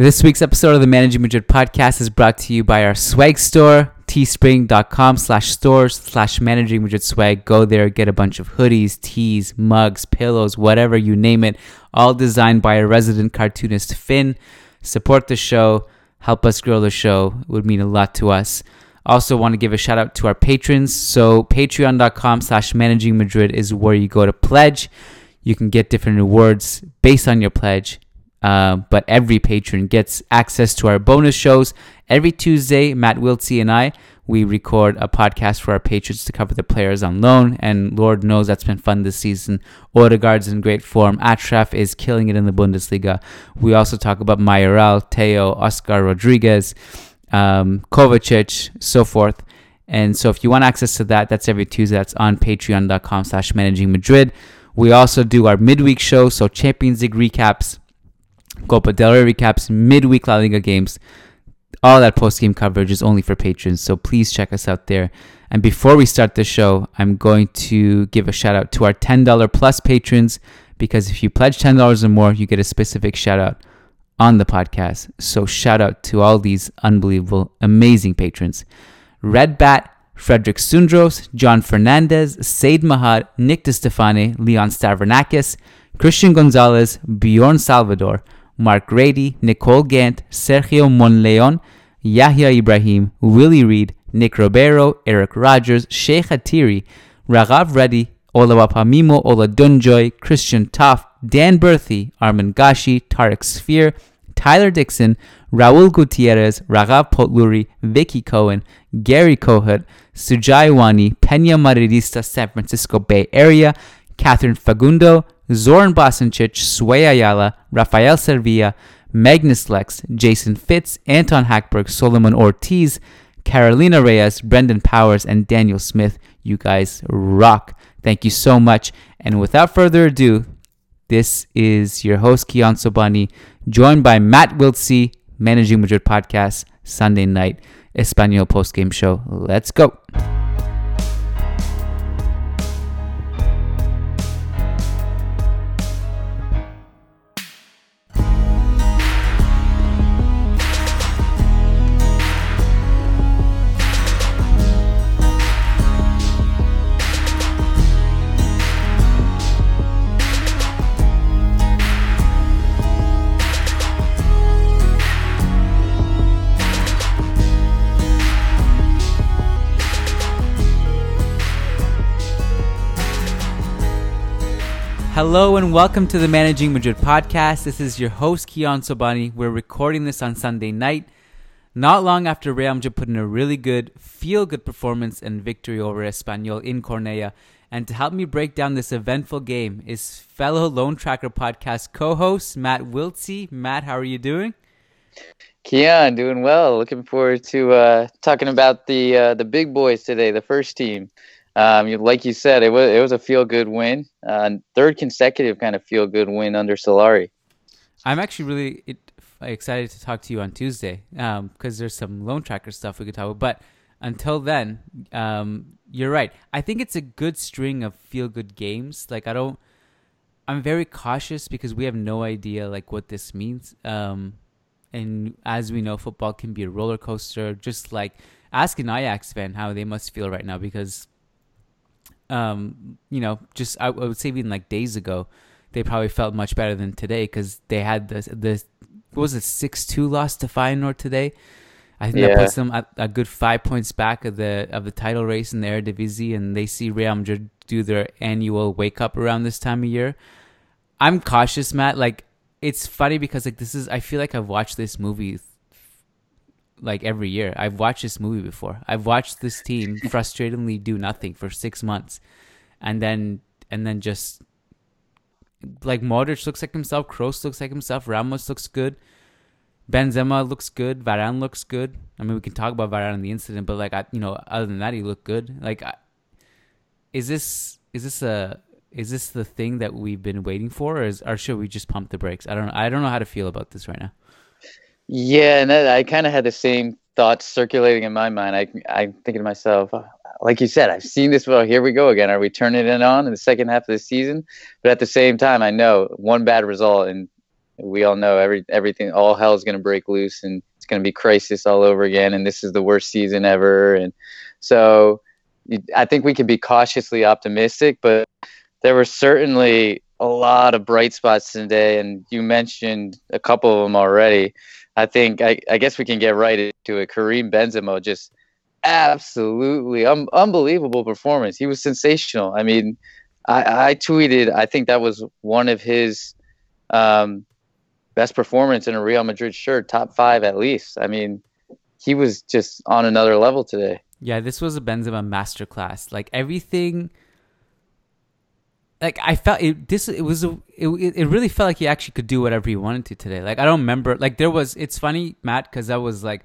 This week's episode of the Managing Madrid podcast is brought to you by our swag store, teespring.com slash stores slash managing Madrid swag. Go there, get a bunch of hoodies, tees, mugs, pillows, whatever you name it, all designed by a resident cartoonist, Finn. Support the show, help us grow the show. It would mean a lot to us. Also want to give a shout out to our patrons. So patreon.com slash managing Madrid is where you go to pledge. You can get different rewards based on your pledge uh, but every patron gets access to our bonus shows. Every Tuesday, Matt Wiltse and I, we record a podcast for our patrons to cover the players on loan. And Lord knows that's been fun this season. Odegaard's in great form. Achraf is killing it in the Bundesliga. We also talk about Mayoral, Theo, Oscar Rodriguez, um, Kovacic, so forth. And so if you want access to that, that's every Tuesday. That's on patreon.com slash managing Madrid. We also do our midweek show, so Champions League recaps, Copa del Rey recaps, midweek La Liga games. All that post game coverage is only for patrons, so please check us out there. And before we start the show, I'm going to give a shout out to our $10 plus patrons because if you pledge $10 or more, you get a specific shout out on the podcast. So shout out to all these unbelievable, amazing patrons. Red Bat, Frederick Sundros, John Fernandez, Said Mahad, Nick DeStefane, Leon Stavronakis, Christian Gonzalez, Bjorn Salvador, Mark Grady, Nicole Gant, Sergio Monleon, Yahya Ibrahim, Willie Reed, Nick Roberto, Eric Rogers, Sheikh Atiri, Raghav Reddy, Olawapamimo Oladunjoy, Christian Toff, Dan Berthy, Armin Gashi, Tarek Sphere, Tyler Dixon, Raul Gutierrez, Raghav Potluri, Vicky Cohen, Gary Kohut, Sujai Wani, Pena Madridista, San Francisco Bay Area, Catherine Fagundo, Zoran Basancic, Sway Ayala, Rafael Servilla, Magnus Lex, Jason Fitz, Anton Hackberg, Solomon Ortiz, Carolina Reyes, Brendan Powers, and Daniel Smith. You guys rock. Thank you so much. And without further ado, this is your host, Kiyan Sobhani, joined by Matt Wiltse, Managing Madrid Podcast, Sunday night Espanyol post-game show. Let's go. Hello and welcome to the Managing Madrid podcast. This is your host Kiyan Sobhani. We're recording this on Sunday night, not long after Real Madrid put in a really good, feel-good performance and victory over Espanyol in Cornellà. And to help me break down this eventful game is fellow Loan Tracker podcast co-host Matt Wiltse. Matt, how are you doing? Kiyan, doing well. Looking forward to uh, talking about the uh, the big boys today, the first team um, like you said, it was it was a feel good win, uh, third consecutive kind of feel good win under Solari. I'm actually really it, excited to talk to you on Tuesday because um, there's some loan Tracker stuff we could talk about. But until then, um, you're right. I think it's a good string of feel good games. Like I don't, I'm very cautious because we have no idea like what this means. Um, and as we know, football can be a roller coaster. Just like ask an Ajax fan how they must feel right now because um, you know, just I, I would say even like days ago, they probably felt much better than today because they had the the what was it six two loss to Feyenoord today. I think yeah. that puts them a, a, good five points back of the of the title race in the Eredivisie, and they see Real Madrid do their annual wake up around this time of year. I'm cautious, Matt. Like it's funny because like this is I feel like I've watched this movie like every year. I've watched this movie before. I've watched this team frustratingly do nothing for six months, and then and then just like Modric looks like himself, Kroos looks like himself, Ramos looks good, Benzema looks good, Varane looks good. I mean, we can talk about Varane in the incident, but like I, you know, other than that, he looked good. Like, I, is this is this a is this the thing that we've been waiting for, or, is, or should we just pump the brakes? I don't know. I don't know how to feel about this right now. Yeah, and that, I kind of had the same thoughts circulating in my mind. I, I'm thinking to myself, like you said, I've seen this. Well, here we go again. Are we turning it on in the second half of the season? But at the same time, I know one bad result and we all know every everything, all hell is going to break loose, and it's going to be crisis all over again, and this is the worst season ever, and so I think we can be cautiously optimistic, but there were certainly a lot of bright spots today, and you mentioned a couple of them already. I think I, I guess we can get right into it. Karim Benzema just absolutely um, unbelievable performance. He was sensational. I mean, I, I tweeted I think that was one of his um, best performance in a Real Madrid shirt, top five at least. I mean, he was just on another level today. Yeah, this was a Benzema masterclass. Like everything like I felt it. This it was a. It, it really felt like he actually could do whatever he wanted to today. Like I don't remember. Like there was. It's funny, Matt, because that was like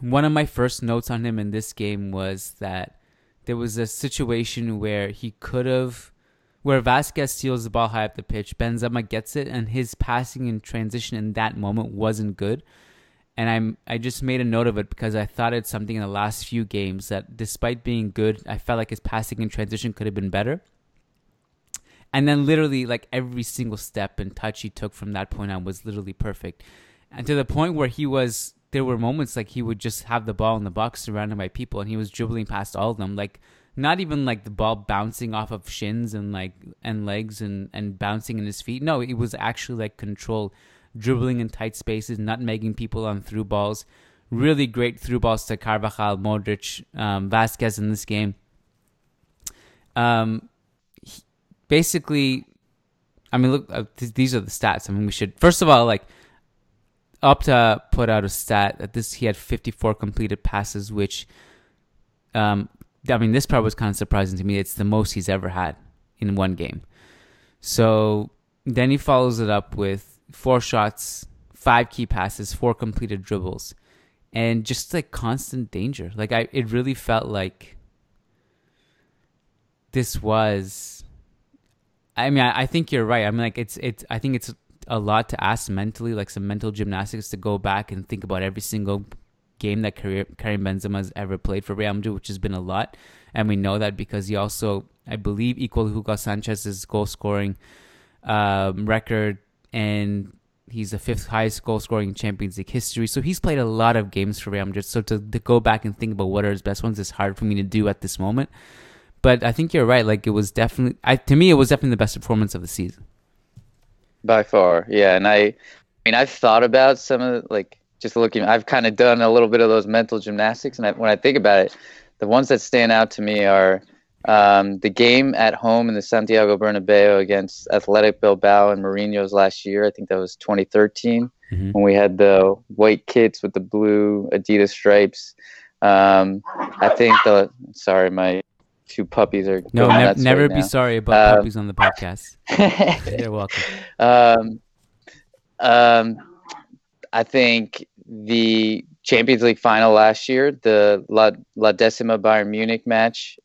one of my first notes on him in this game was that there was a situation where he could have, where Vasquez steals the ball high up the pitch, Benzema gets it, and his passing and transition in that moment wasn't good. And I'm I just made a note of it because I thought it's something in the last few games that despite being good, I felt like his passing and transition could have been better and then literally like every single step and touch he took from that point on was literally perfect. And to the point where he was there were moments like he would just have the ball in the box surrounded by people and he was dribbling past all of them. Like not even like the ball bouncing off of shins and like and legs and and bouncing in his feet. No it was actually like control, dribbling in tight spaces not making people on through balls. Really great through balls to Carvajal, Modric, um, Vasquez in this game. Um, basically, I mean, look, uh, th- these are the stats. I mean, we should first of all like Opta put out a stat that this he had 54 completed passes, which, um, I mean, this part was kind of surprising to me. It's the most he's ever had in one game. So then he follows it up with four shots, five key passes, four completed dribbles, and just like constant danger. Like I, it really felt like this was I mean, I, I think you're right. I mean, like it's it's. I think it's a lot to ask mentally, like some mental gymnastics to go back and think about every single game that Karim Benzema has ever played for Real Madrid, which has been a lot. And we know that because he also, I believe, equaled Hugo Sanchez's goal scoring um, record, and he's the fifth highest goal scoring in Champions League history. So he's played a lot of games for Real Madrid. So to, to go back and think about what are his best ones is hard for me to do at this moment. But I think you're right. Like it was definitely, I, to me, it was definitely the best performance of the season. By far, yeah. And I, I mean, I've thought about some of like just looking. I've kind of done a little bit of those mental gymnastics, and I, when I think about it, the ones that stand out to me are um, the game at home in the Santiago Bernabeu against Athletic Bilbao and Mourinho's last year. I think that was 2013 mm-hmm. when we had the white kits with the blue Adidas stripes. Um, I think the sorry, my two puppies are no ne- never right be now. sorry about um, puppies on the podcast you're welcome um, um, i think the champions league final last year the la, la decima bayern munich match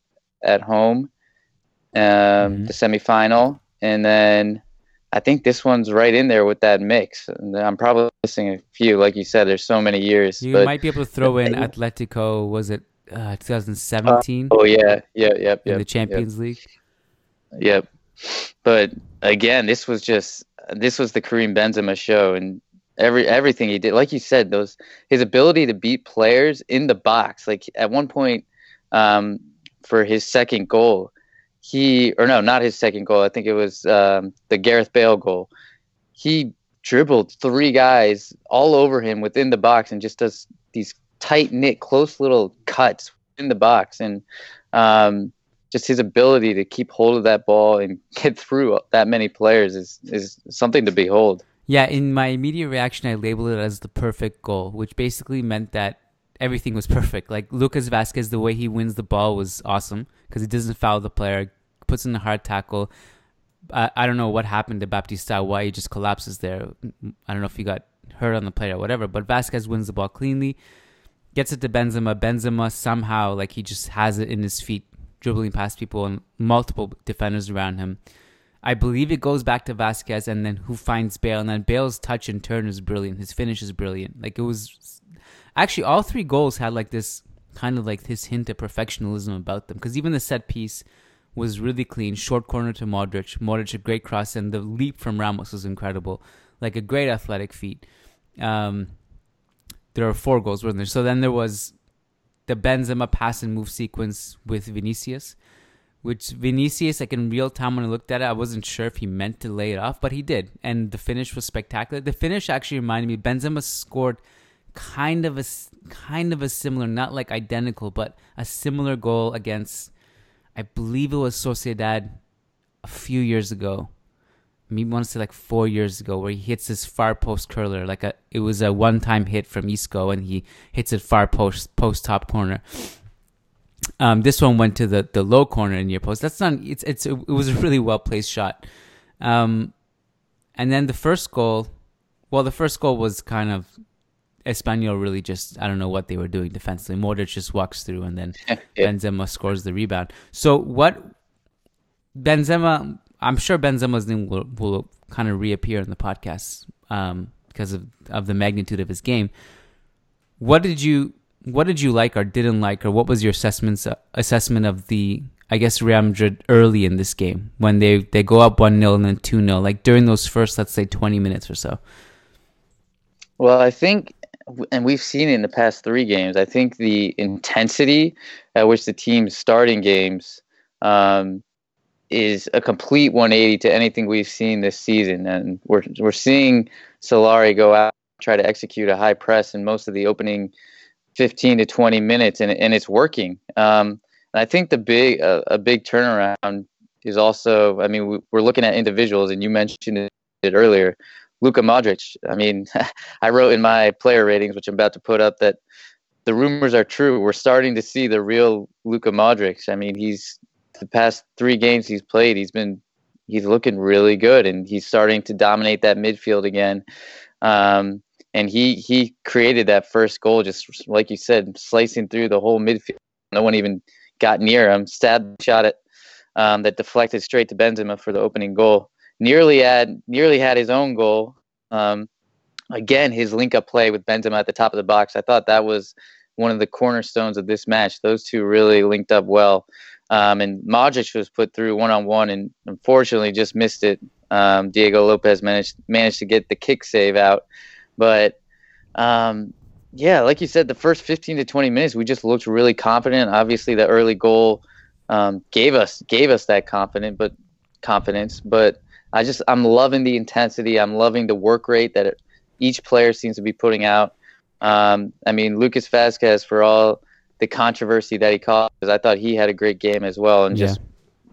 at home um, mm-hmm. the semifinal and then I think this one's right in there with that mix. I'm probably missing a few, like you said. There's so many years. You might be able to throw in Atletico. Was it uh, 2017. Uh, oh yeah, yeah, yep, in the Champions yep. League. Yep. But again, this was just this was the Karim Benzema show, and every everything he did, like you said, those his ability to beat players in the box. Like at one point, um, for his second goal, he or no, not his second goal. I think it was um, the Gareth Bale goal. He dribbled three guys all over him within the box and just does these tight knit, close little cuts in the box, and um, just his ability to keep hold of that ball and get through that many players is is something to behold. Yeah, in my immediate reaction, I labeled it as the perfect goal, which basically meant that everything was perfect. Like Lucas Vasquez, the way he wins the ball was awesome because he doesn't foul the player, puts in a hard tackle. I, I don't know what happened to Baptistao, why he just collapses there. I don't know if he got hurt on the play or whatever, but Vasquez wins the ball cleanly gets it to Benzema. Benzema somehow like he just has it in his feet, dribbling past people and multiple defenders around him. I believe it goes back to Vasquez and then who finds Bale and then Bale's touch and turn is brilliant. His finish is brilliant. Like it was actually all three goals had like this kind of like this hint of perfectionism about them because even the set piece was really clean. Short corner to Modric. Modric a great cross and the leap from Ramos was incredible. like a great athletic feat. Um, there are four goals, weren't there? So then there was the Benzema pass and move sequence with Vinicius, which Vinicius, like in real time when I looked at it, I wasn't sure if he meant to lay it off, but he did, and the finish was spectacular. The finish actually reminded me Benzema scored kind of a kind of a similar, not like identical, but a similar goal against, I believe it was Sociedad a few years ago. Maybe I want to say like four years ago, where he hits his far post curler, like a it was a one time hit from Isco, and he hits it far post post top corner. Um, this one went to the, the low corner in your post. That's not. It's it's it was a really well placed shot. Um, and then the first goal, well, the first goal was kind of Espanyol really just I don't know what they were doing defensively. Modric just walks through and then. Benzema scores the rebound. So what Benzema I'm sure Benzema's name will, will kind of reappear in the podcast um, because of, of the magnitude of his game. What did you what did you like or didn't like, or what was your assessments uh, assessment of the I guess Real Madrid early in this game when they they go up one 0 and then two 0 like during those first let's say twenty minutes or so. Well, I think and we've seen in the past three games. I think the intensity at which the team's starting games um, is a complete 180 to anything we've seen this season, and we're we're seeing Solari go out try to execute a high press in most of the opening 15 to 20 minutes, and and it's working. Um, and I think the big uh, a big turnaround is also. I mean, we, we're looking at individuals, and you mentioned it earlier. Luka Modric. I mean, I wrote in my player ratings, which I'm about to put up, that the rumors are true. We're starting to see the real Luka Modric. I mean, he's the past three games he's played, he's been he's looking really good, and he's starting to dominate that midfield again. Um, and he he created that first goal, just like you said, slicing through the whole midfield. No one even got near him. Stab shot it um, that deflected straight to Benzema for the opening goal nearly had nearly had his own goal. Um, again, his link up play with Benzema at the top of the box. I thought that was one of the cornerstones of this match. Those two really linked up well. Um, and Modric was put through one on one, and unfortunately just missed it. Um, Diego Lopez managed managed to get the kick save out, but um, yeah, like you said, the first 15 to 20 minutes we just looked really confident. Obviously, the early goal um, gave us gave us that confident, but confidence. But I just I'm loving the intensity. I'm loving the work rate that it, each player seems to be putting out. Um, I mean, Lucas Vázquez for all the controversy that he caused, I thought he had a great game as well, and yeah. just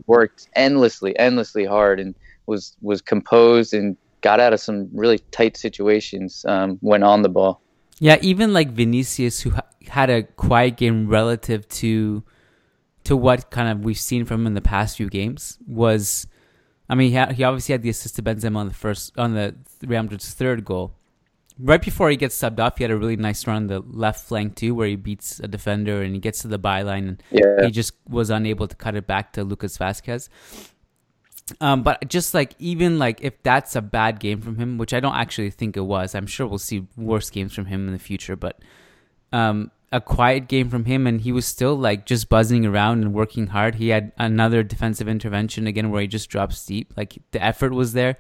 worked endlessly, endlessly hard, and was was composed and got out of some really tight situations um, when on the ball. Yeah, even like Vinicius, who ha- had a quiet game relative to to what kind of we've seen from him in the past few games, was I mean, he, ha- he obviously had the assist to Benzema on the first on the Real Madrid's third goal. Right before he gets subbed off, he had a really nice run on the left flank too, where he beats a defender and he gets to the byline, and yeah. he just was unable to cut it back to Lucas Vasquez. Um, but just like even like if that's a bad game from him, which I don't actually think it was, I'm sure we'll see worse games from him in the future. But um, a quiet game from him and he was still like just buzzing around and working hard. He had another defensive intervention again where he just drops deep. Like the effort was there.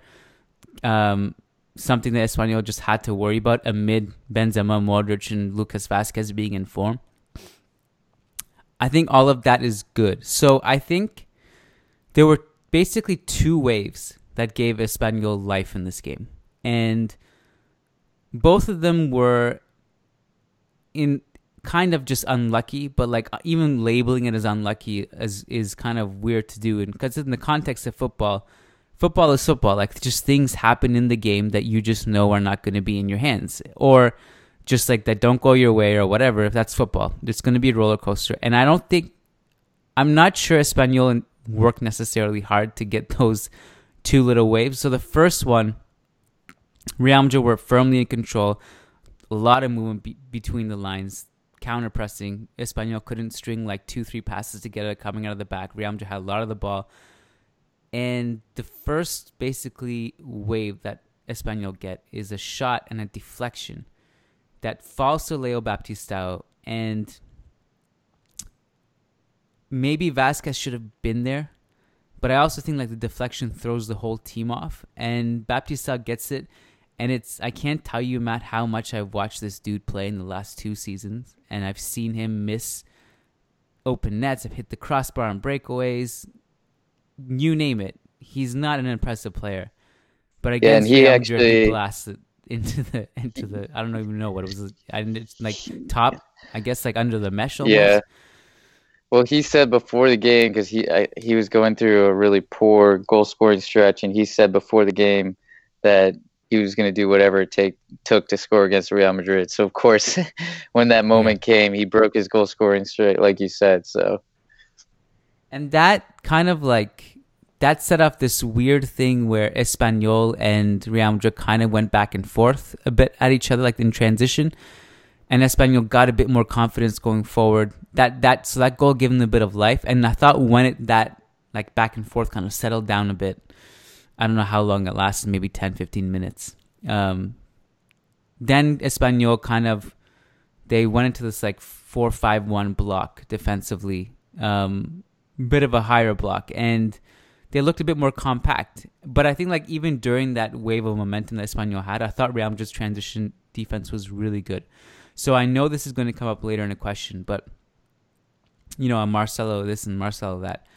Um, something that Espanyol just had to worry about amid Benzema, Modric, and Lucas Vázquez being in form. I think all of that is good. So I think there were basically two waves that gave Espanyol life in this game. And both of them were in kind of just unlucky, but like even labeling it as unlucky is is kind of weird to do, and because in the context of football, football is football. Like just things happen in the game that you just know are not going to be in your hands, or just like that don't go your way or whatever. If that's football, it's going to be a roller coaster, and I don't think I'm not sure Espanyol worked necessarily hard to get those two little waves. So the first one, Real Madrid were firmly in control. A lot of movement be- between the lines counter pressing. Espanyol couldn't string like two, three passes together coming out of the back. Real Madrid had a lot of the ball. And the first basically wave that Espanyol get is a shot and a deflection that falls to Leo Baptistao and maybe Vasquez should have been there. But I also think like the deflection throws the whole team off and Baptistao gets it and it's I can't tell you, Matt, how much I've watched this dude play in the last two seasons, and I've seen him miss open nets, I've hit the crossbar on breakaways, you name it. He's not an impressive player, but against yeah, he actually he blasted into the into the I don't even know what it was. I didn't like top. I guess like under the mesh. Almost. Yeah. Well, he said before the game because he I, he was going through a really poor goal scoring stretch, and he said before the game that he was going to do whatever it take took to score against Real Madrid. So of course, when that moment came, he broke his goal scoring streak, like you said. So, and that kind of like that set up this weird thing where Espanyol and Real Madrid kind of went back and forth a bit at each other, like in transition. And Espanyol got a bit more confidence going forward. That that so that goal gave him a bit of life. And I thought when it that like back and forth kind of settled down a bit, I don't know how long it lasted, maybe 10, 15 minutes. Um, then Espanyol kind of they went into this like four five one block defensively, um, bit of a higher block, and they looked a bit more compact. But I think like even during that wave of momentum that Espanyol had, I thought Real Madrid's transition defense was really good. So I know this is going to come up later in a question, but you know, Marcelo this and Marcelo that.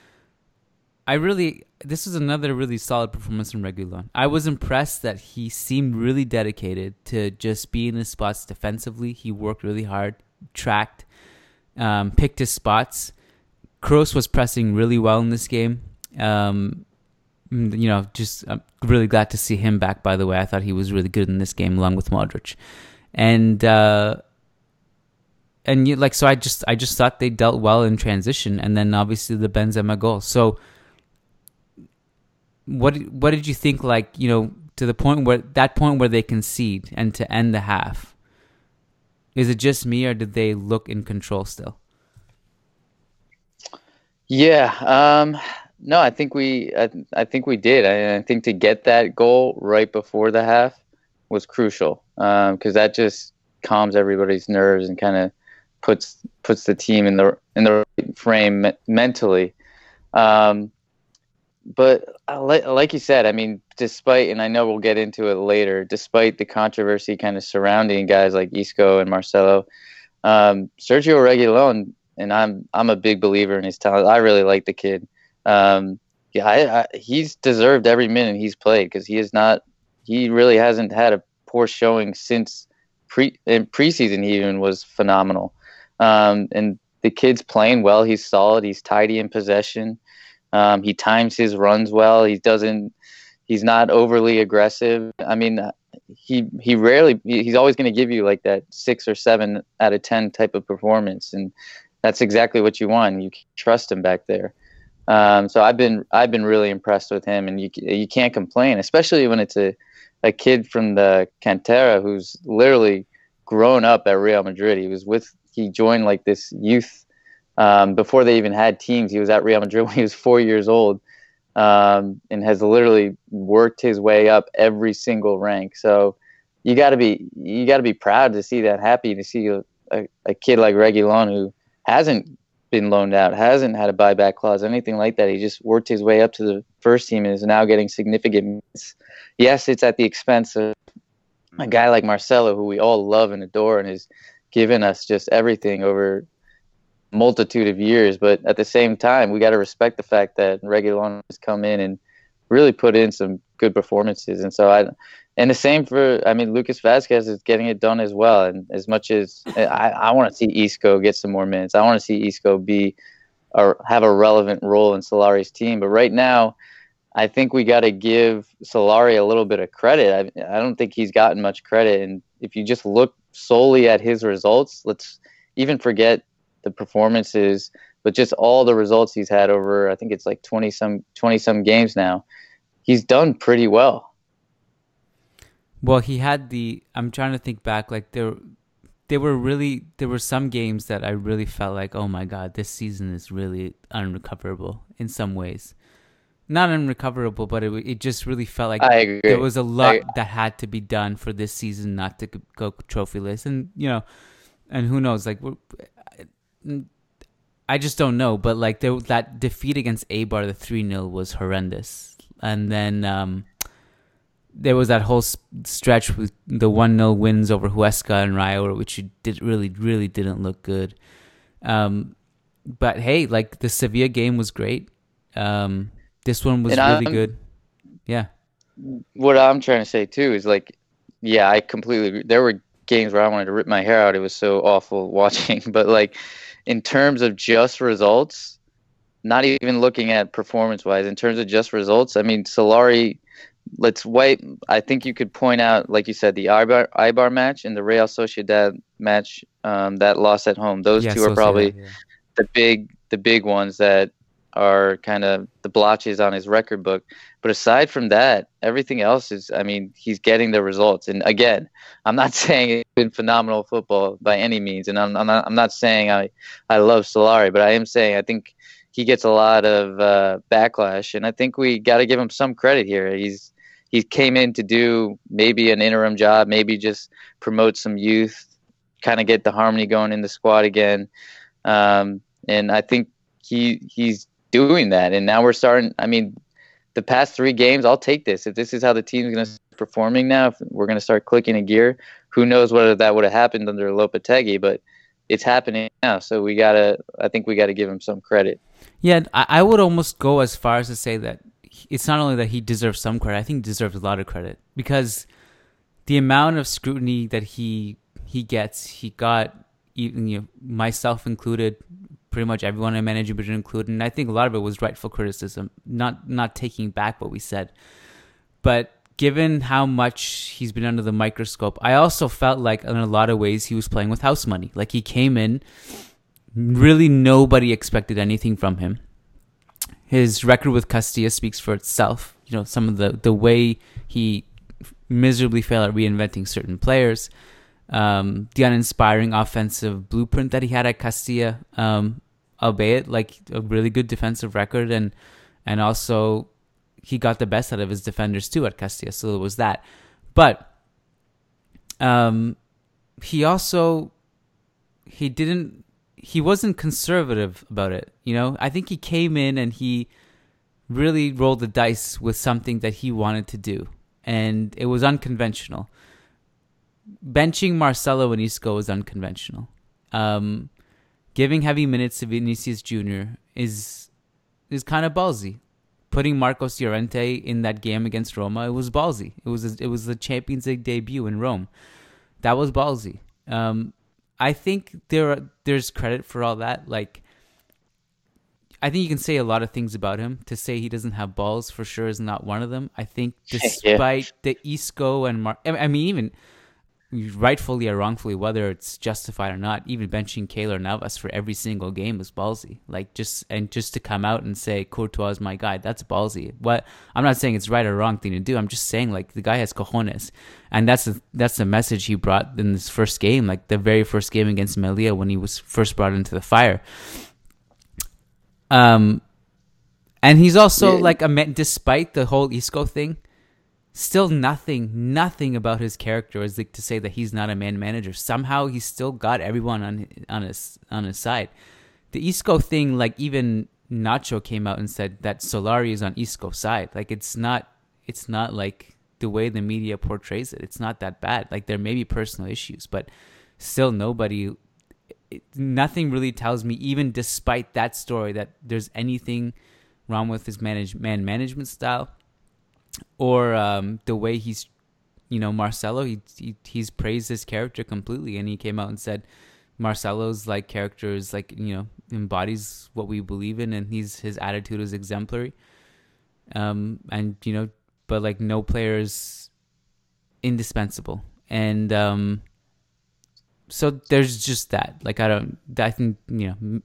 I really this was another really solid performance from Reguilon. I was impressed that he seemed really dedicated to just be in his spots defensively. He worked really hard, tracked, um, picked his spots. Kroos was pressing really well in this game. Um, you know, just I'm really glad to see him back. By the way, I thought he was really good in this game along with Modric, and uh, and you, like so, I just I just thought they dealt well in transition, and then obviously the Benzema goal. So what what did you think? Like you know, to the point where that point where they concede and to end the half. Is it just me, or did they look in control still? Yeah, um, no, I think we, I, I think we did. I, I, think to get that goal right before the half was crucial because um, that just calms everybody's nerves and kind of puts puts the team in the in the right frame me- mentally. Um, but uh, like you said, I mean, despite, and I know we'll get into it later, despite the controversy kind of surrounding guys like Isco and Marcelo, um, Sergio Reguilon, and I'm I'm a big believer in his talent. I really like the kid. Um, yeah, I, I, he's deserved every minute he's played because he is not, he really hasn't had a poor showing since pre in preseason. He even was phenomenal, um, and the kid's playing well. He's solid. He's tidy in possession. Um, he times his runs well. He doesn't. He's not overly aggressive. I mean, he he rarely. He's always going to give you like that six or seven out of ten type of performance, and that's exactly what you want. You trust him back there. Um, so I've been I've been really impressed with him, and you you can't complain, especially when it's a a kid from the Cantera who's literally grown up at Real Madrid. He was with he joined like this youth um, before they even had teams. He was at Real Madrid when he was four years old, um, and has literally worked his way up every single rank. So you got to be you got to be proud to see that, happy to see a, a, a kid like Reguilon who hasn't been loaned out, hasn't had a buyback clause, anything like that. He just worked his way up to the first team and is now getting significant minutes. Yes, it's at the expense of a guy like Marcelo, who we all love and adore, and has given us just everything over multitude of years. But at the same time, we got to respect the fact that Reguilon has come in and really put in some good performances. And so I, and the same for, I mean, Lucas Vasquez is getting it done as well. And as much as I, I want to see Isco get some more minutes, I want to see Isco be or have a relevant role in Solari's team. But right now, I think we got to give Solari a little bit of credit. I, I don't think he's gotten much credit. And if you just look solely at his results, let's even forget the performances, but just all the results he's had over I think it's like 20 some 20 some games now. He's done pretty well. Well, he had the I'm trying to think back like there there were really there were some games that I really felt like oh my god, this season is really unrecoverable in some ways. Not unrecoverable, but it it just really felt like there was a lot that had to be done for this season not to go trophyless, and you know, and who knows? Like I just don't know, but like there, that defeat against Eibar, the three 0 was horrendous, and then um, there was that whole stretch with the one 0 wins over Huesca and Rayo, which did really really didn't look good. Um, but hey, like the Sevilla game was great. Um, this one was really good. Yeah. What I'm trying to say too is like, yeah, I completely. There were games where I wanted to rip my hair out. It was so awful watching. But like, in terms of just results, not even looking at performance wise, in terms of just results, I mean, Solari. Let's wait. I think you could point out, like you said, the Ibar, Eibar match and the Real Sociedad match um, that lost at home. Those yeah, two are probably yeah. the big the big ones that are kind of the blotches on his record book. But aside from that, everything else is, I mean, he's getting the results. And again, I'm not saying it's been phenomenal football by any means. And I'm, I'm, not, I'm not saying I, I love Solari, but I am saying I think he gets a lot of uh, backlash. And I think we got to give him some credit here. He's, he came in to do maybe an interim job, maybe just promote some youth, kind of get the harmony going in the squad again. Um, and I think he he's doing that. And now we're starting. I mean, the past three games, I'll take this. If this is how the team's going to performing now, if we're going to start clicking a gear, who knows whether that would have happened under Lopetegui, but it's happening now. So we gotta. I think we got to give him some credit. Yeah, I would almost go as far as to say that it's not only that he deserves some credit. I think he deserves a lot of credit because the amount of scrutiny that he he gets, he got, even you know, myself included, pretty much everyone in managing Madrid included. And I think a lot of it was rightful criticism, not not taking back what we said. But given how much he's been under the microscope, I also felt like in a lot of ways he was playing with house money. Like he came in, really nobody expected anything from him. His record with Castilla speaks for itself. You know, some of the the way he miserably failed at reinventing certain players um, the uninspiring offensive blueprint that he had at Castilla, um, albeit like a really good defensive record, and and also he got the best out of his defenders too at Castilla. So it was that, but um, he also he didn't he wasn't conservative about it. You know, I think he came in and he really rolled the dice with something that he wanted to do, and it was unconventional benching Marcelo and Isco is unconventional. Um, giving heavy minutes to Vinicius Jr. is is kind of ballsy. Putting Marcos Llorente in that game against Roma, it was ballsy. It was a, it was the Champions League debut in Rome. That was ballsy. Um, I think there are, there's credit for all that. Like, I think you can say a lot of things about him. To say he doesn't have balls for sure is not one of them. I think despite yeah. the Isco and Mar- I mean even rightfully or wrongfully, whether it's justified or not, even benching Keylor Navas for every single game is ballsy. Like just and just to come out and say Courtois is my guy, that's ballsy. What I'm not saying it's right or wrong thing to do. I'm just saying like the guy has cojones, and that's the that's the message he brought in this first game, like the very first game against Melilla when he was first brought into the fire. Um, and he's also yeah. like a man, despite the whole Isco thing still nothing, nothing about his character is like to say that he's not a man manager. Somehow he's still got everyone on on his on his side. The Isco thing, like even Nacho came out and said that Solari is on Isco's side. Like it's not, it's not like the way the media portrays it. It's not that bad. Like there may be personal issues, but still nobody, it, nothing really tells me, even despite that story, that there's anything wrong with his manage man management style or um, the way he's, you know, Marcelo. He, he he's praised his character completely, and he came out and said Marcelo's like character is like you know embodies what we believe in, and he's his attitude is exemplary. Um, and you know, but like no player is indispensable, and um, so there's just that. Like I don't, I think you know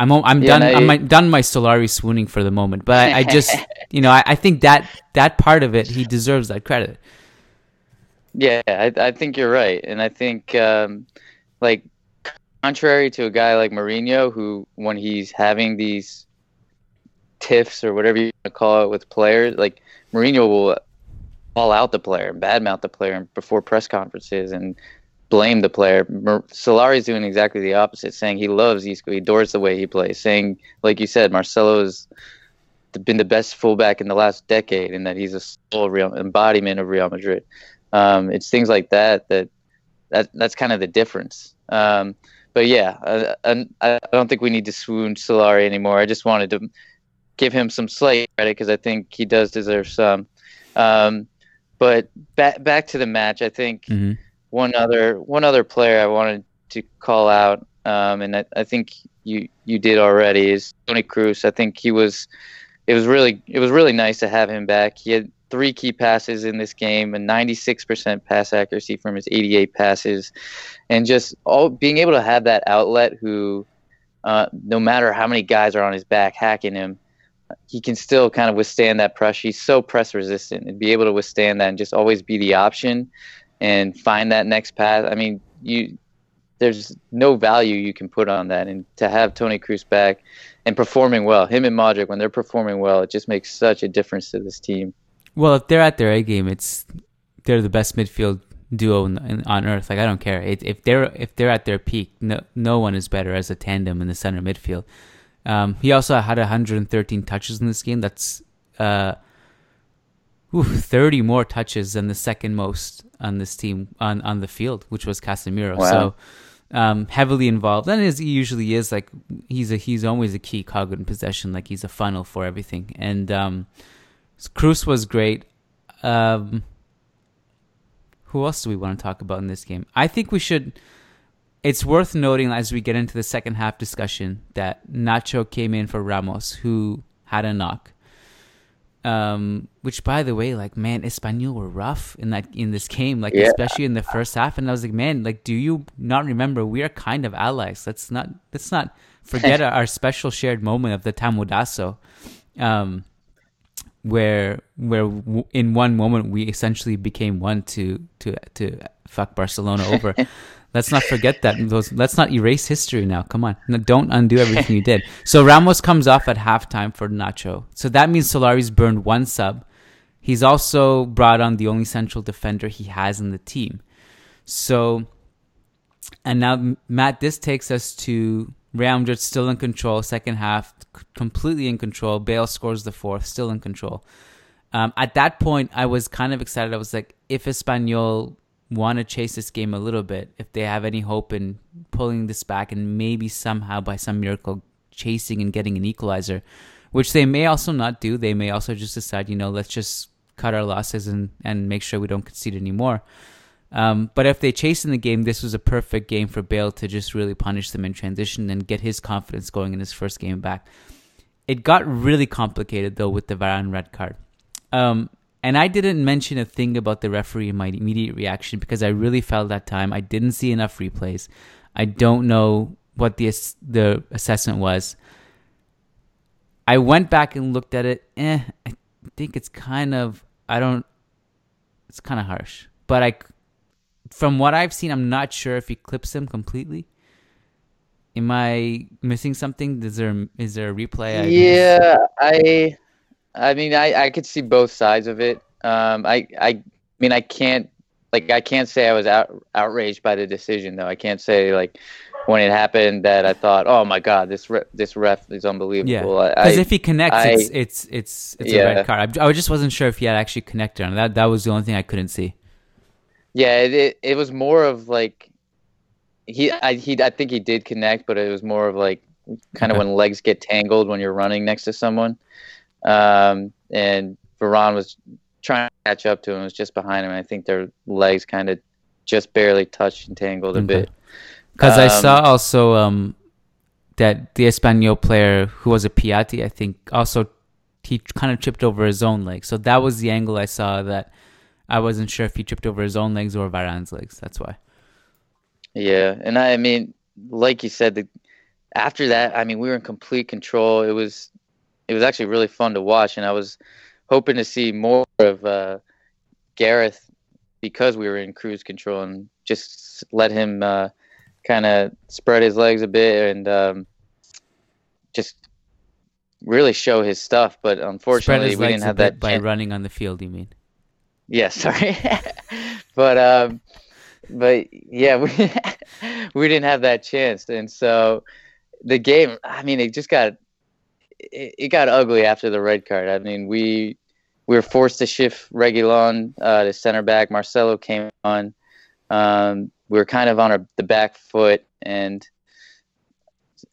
I'm I'm yeah, done. I, I'm done my Solari swooning for the moment, but I, I just you know I, I, think that that part of it he deserves that credit. Yeah, I, I think you're right, and I think um, like contrary to a guy like Mourinho, who when he's having these tiffs or whatever you want to call it with players, like Mourinho will call out the player, and badmouth the player before press conferences, and blame the player. Solari is doing exactly the opposite, saying he loves Isco, he adores the way he plays, saying, like you said, Marcelo has been the best fullback in the last decade, and that he's a full real embodiment of Real Madrid. Um, it's things like that that that that's kind of the difference. Um, but yeah, I, I, don't think we need to swoon Solari anymore. I just wanted to give him some slight credit because I think he does deserve some. Um, but back back to the match, I think mm-hmm. One other one other player I wanted to call out, um, and I, I, think you you did already is Toni Kroos. I think he was it was really it was really nice to have him back. He had three key passes in this game, a 96% pass accuracy from his 88 passes, and just all being able to have that outlet. Who, uh, no matter how many guys are on his back hacking him, he can still kind of withstand that pressure. He's so press resistant and be able to withstand that and just always be the option and find that next path. I mean, you there's no value you can put on that, and to have Toni Kroos back and performing well, him and Modric when they're performing well, it just makes such a difference to this team. Well, if they're at their A game, it's they're the best midfield duo in, on earth. Like I don't care it, if they're if they're at their peak. No, no one is better as a tandem in the center midfield. Um, he also had 113 touches in this game. That's uh, ooh, 30 more touches than the second most on this team on on the field, which was Casemiro. Wow. So. Um, heavily involved, and as he usually is, like he's a he's always a key cog in possession, like he's a funnel for everything. And um, Kroos was great. Um, who else do we want to talk about in this game? I think we should. It's worth noting as we get into the second half discussion that Nacho came in for Ramos, who had a knock. Um, which by the way, like man, Espanyol were rough in that in this game, like yeah. especially in the first half. And I was like, man, like, do you not remember we are kind of allies? Let's not let's not forget our special shared moment of the Tamudazo. Um, where where w- in one moment we essentially became one to to to fuck Barcelona over. let's not forget that. Those, let's not erase history now. Come on, no, don't undo everything you did. So Ramos comes off at halftime for Nacho. So that means Solari's burned one sub. He's also brought on the only central defender he has in the team. So, and now Matt, this takes us to Real Madrid still in control, second half, completely in control. Bale scores the fourth, still in control. Um, at that point, I was kind of excited. I was like, if Espanyol want to chase this game a little bit, if they have any hope in pulling this back and maybe somehow by some miracle chasing and getting an equalizer, which they may also not do. They may also just decide, you know, let's just cut our losses and, and make sure we don't concede anymore. Um, but if they chase in the game, this was a perfect game for Bale to just really punish them in transition and get his confidence going in his first game back. It got really complicated though with the Varane red card. Um, and I didn't mention a thing about the referee in my immediate reaction because I really felt that time I didn't see enough replays. I don't know what the the assessment was. I went back and looked at it. Eh, I think it's kind of I don't. It's kind of harsh, but I from what I've seen, I'm not sure if he clips him completely. Am I missing something? Is there is there a replay? I yeah, I, I mean, I I could see both sides of it. Um, I I mean, I can't like I can't say I was out, outraged by the decision though. I can't say like when it happened that I thought, oh my god, this re- this ref is unbelievable. Yeah, because if he connects, I, it's it's it's it's yeah. a red card. I, I just wasn't sure if he had actually connected on that. That was the only thing I couldn't see. Yeah, it, it, it was more of like he I he I think he did connect, but it was more of like kind of when legs get tangled when you're running next to someone. Um, and Varane was trying to catch up to him, was just behind him. I think their legs kind of just barely touched and tangled a bit. Because um, I saw also um, that the Espanyol player who was a Piatti, I think, also he kind of tripped over his own leg. So that was the angle I saw that I wasn't sure if he tripped over his own legs or Varane's legs. That's why. Yeah, and I, I mean, like you said, the, after that, I mean, we were in complete control. It was, it was actually really fun to watch, and I was hoping to see more of uh, Gareth because we were in cruise control and just let him uh, kind of spread his legs a bit and um, just really show his stuff. But unfortunately, we didn't have that by running on the field. You mean? Yeah, sorry. but um, but yeah, we we didn't have that chance, and so the game. I mean, it just got it, it got ugly after the red card. I mean, we we were forced to shift Reguilon uh, to center back. Marcelo came on. Um, we were kind of on our, the back foot, and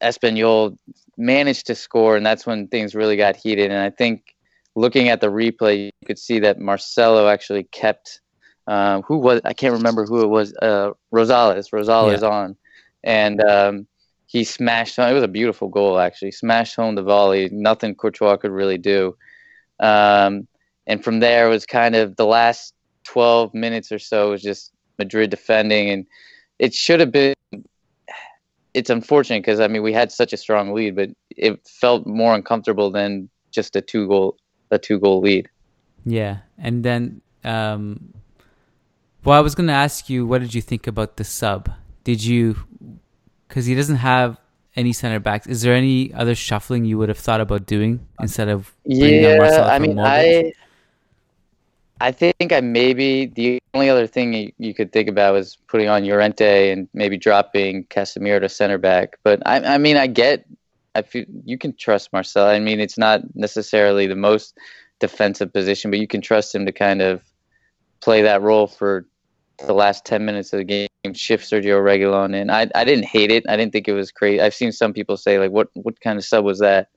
Espanyol managed to score, and that's when things really got heated. And I think looking at the replay, you could see that Marcelo actually kept um, who was I can't remember who it was. Uh, Rosales, Rosales yeah. on, and um, he smashed home. It was a beautiful goal actually. Smashed home the volley. Nothing Courtois could really do. Um, and from there it was kind of the last 12 minutes or so was just Madrid defending, and it should have been. It's unfortunate because I mean we had such a strong lead, but it felt more uncomfortable than just a two goal a two goal lead. Yeah, and then um, well, I was going to ask you, what did you think about the sub? Did you, because he doesn't have any center backs. Is there any other shuffling you would have thought about doing instead of yeah? I mean, I I think I maybe the only other thing you, you, could think about was putting on Llorente and maybe dropping Casemiro to center back. But I, I mean, I get, I feel you can trust Marcel. I mean, it's not necessarily the most defensive position, but you can trust him to kind of play that role for the last 10 minutes of the game, shift Sergio Reguilon in. I, I didn't hate it. I didn't think it was crazy. I've seen some people say, like, what, what kind of sub was that?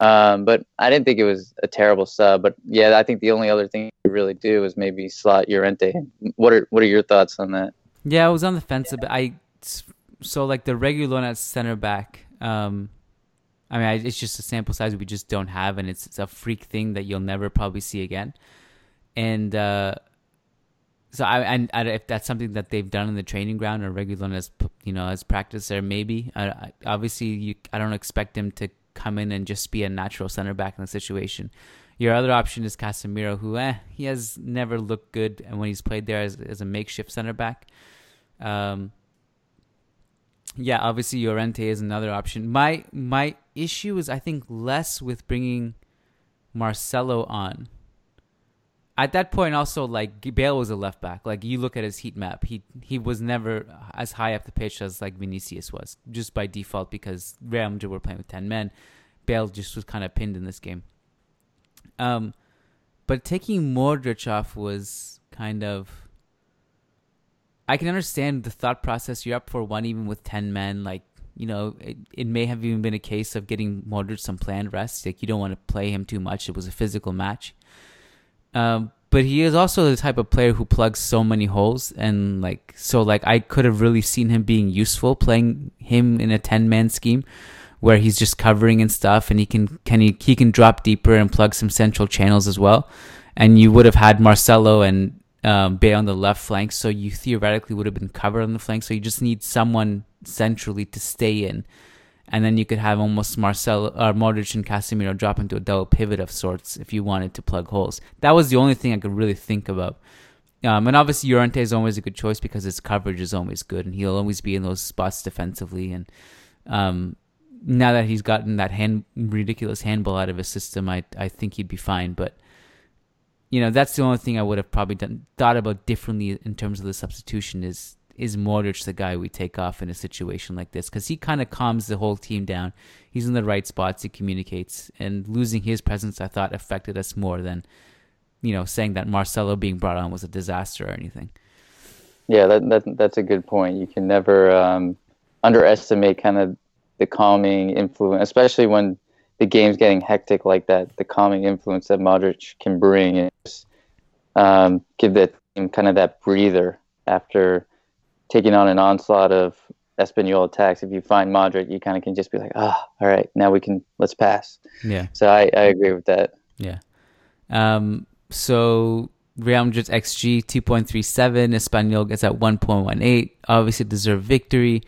Um, but I didn't think it was a terrible sub. But yeah, I think the only other thing to really do is maybe slot Llorente. What are what are your thoughts on that? Yeah, I was on the fence a bit. I so like the Reguilon at center back. Um, I mean, I, it's just a sample size we just don't have, and it's, it's a freak thing that you'll never probably see again. And uh, so I and, if that's something that they've done in the training ground or Reguilon as you know as practice there maybe I, I, obviously you I don't expect him to come in and just be a natural center back in the situation. Your other option is Casemiro, who eh, he has never looked good, and when he's played there as, as a makeshift center back. Um, yeah, obviously Llorente is another option. My my issue is I think less with bringing Marcelo on at that point also like Bale was a left back. Like you look at his heat map, he he was never as high up the pitch as like Vinicius was, just by default because Real Madrid were playing with ten men. Bale just was kind of pinned in this game. Um, but taking Modric off was kind of. I can understand the thought process. You're up for one even with ten men. Like you know, it, it may have even been a case of getting Modric some planned rest. Like you don't want to play him too much. It was a physical match. Um, but he is also the type of player who plugs so many holes and like so like I could have really seen him being useful playing him in a 10 man scheme where he's just covering and stuff and he can can he, he can drop deeper and plug some central channels as well. And you would have had Marcelo and um, Bale on the left flank so you theoretically would have been covered on the flank. So you just need someone centrally to stay in and then you could have almost Marcel or Modric and Casemiro drop into a double pivot of sorts if you wanted to plug holes. That was the only thing I could really think about. Um, and obviously Llorente is always a good choice because his coverage is always good, and he'll always be in those spots defensively. And um, now that he's gotten that hand ridiculous handball out of his system, I I think he'd be fine. But you know that's the only thing I would have probably done thought about differently in terms of the substitution is is Modric the guy we take off in a situation like this? Because he kind of calms the whole team down. He's in the right spots. He communicates, and losing his presence, I thought, affected us more than you know saying that Marcelo being brought on was a disaster or anything. Yeah, that, that that's a good point. You can never um, underestimate kind of the calming influence, especially when the game's getting hectic like that. The calming influence that Modric can bring is um, give that kind of that breather after taking on an onslaught of Espanyol attacks, if you find Modric, you kind of can just be like, oh, all right, now we can let's pass. Yeah. So I, I agree with that. Yeah. Um. So Real Madrid's xG two point three seven. Espanyol gets at one point one eight. Obviously, deserved victory.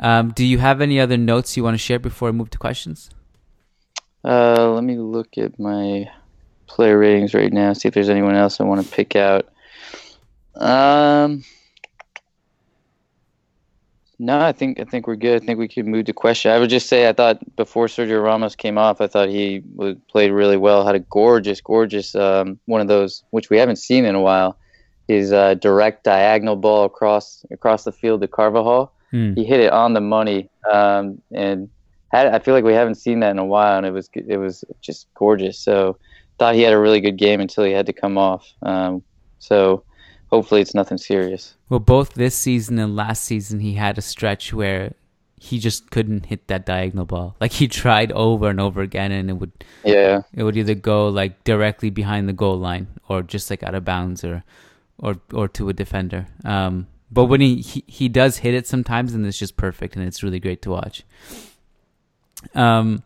Um. Do you have any other notes you want to share before I move to questions? Uh, let me look at my player ratings right now. See if there's anyone else I want to pick out. Um. No, I think I think we're good. I think we could move to question. I would just say I thought before Sergio Ramos came off, I thought he was, played really well. Had a gorgeous, gorgeous um, one of those which we haven't seen in a while. His uh, direct diagonal ball across across the field to Carvajal. Mm. He hit it on the money um, and had I feel like we haven't seen that in a while, and it was it was just gorgeous. So thought he had a really good game until he had to come off. Um, so hopefully it's nothing serious. Well, both this season and last season, he had a stretch where he just couldn't hit that diagonal ball. Like he tried over and over again, and it would yeah it would either go like directly behind the goal line or just like out of bounds or or or to a defender. Um, but when he, he he does hit it sometimes, and it's just perfect, and it's really great to watch. Um,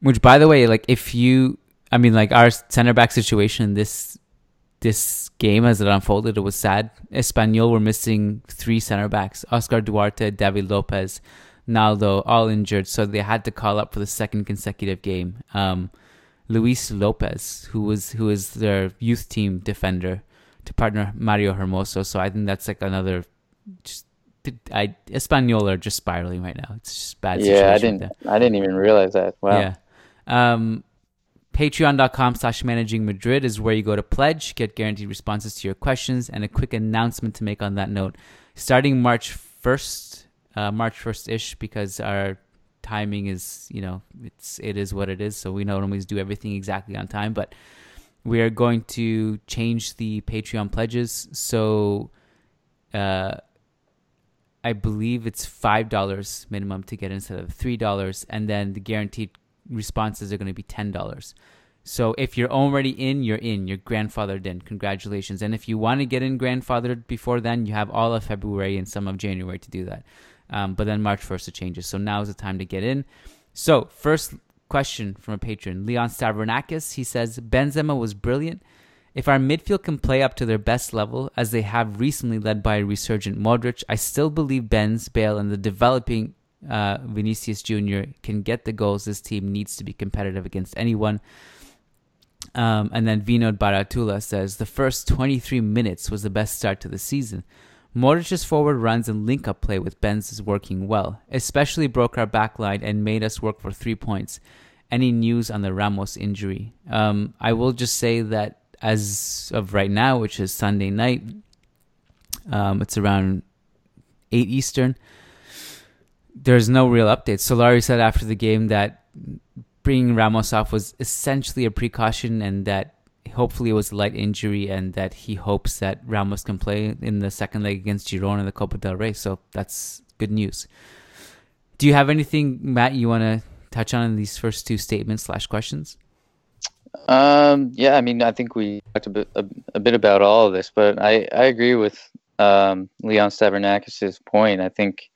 which by the way, like if you, I mean, like our center back situation this this game as it unfolded, it was sad. Espanyol were missing three center backs: Oscar Duarte, David Lopez, Naldo, all injured, so they had to call up for the second consecutive game. Um, Luis Lopez, who was who is their youth team defender, to partner Mario Hermoso. So I think that's like another. Just, I Espanyol are just spiraling right now. It's just bad. Yeah, I didn't. I didn't even realize that. Wow. Yeah. Um, Patreon.com slash managing Madrid is where you go to pledge, get guaranteed responses to your questions, and a quick announcement to make on that note. Starting March 1st, uh, March 1st ish, because our timing is, you know, it's it is what it is. So we don't always do everything exactly on time, but we are going to change the Patreon pledges. So uh, I believe it's $5 minimum to get instead of $3, and then the guaranteed responses are going to be $10. So if you're already in, you're in. You're grandfathered in. Congratulations. And if you want to get in grandfathered before then, you have all of February and some of January to do that. Um, but then March 1st it changes. So now is the time to get in. So first question from a patron, Leon Stavronakis. He says Benzema was brilliant. If our midfield can play up to their best level, as they have recently led by a resurgent Modric, I still believe Benz, Bale, and the developing uh, Vinicius Jr. can get the goals this team needs to be competitive against anyone. Um, and then Vinod Baratula says the first 23 minutes was the best start to the season. Modric's forward runs and link up play with Benz is working well, especially broke our backline and made us work for three points. Any news on the Ramos injury? Um, I will just say that as of right now, which is Sunday night, um, it's around 8 Eastern there's no real updates. Solari said after the game that bringing Ramos off was essentially a precaution and that hopefully it was a light injury and that he hopes that Ramos can play in the second leg against Girona in the Copa del Rey. So that's good news. Do you have anything, Matt, you want to touch on in these first two statements slash questions? Um, yeah, I mean, I think we talked a bit, a, a bit about all of this, but I, I agree with um, Leon Stavronakis' point. I think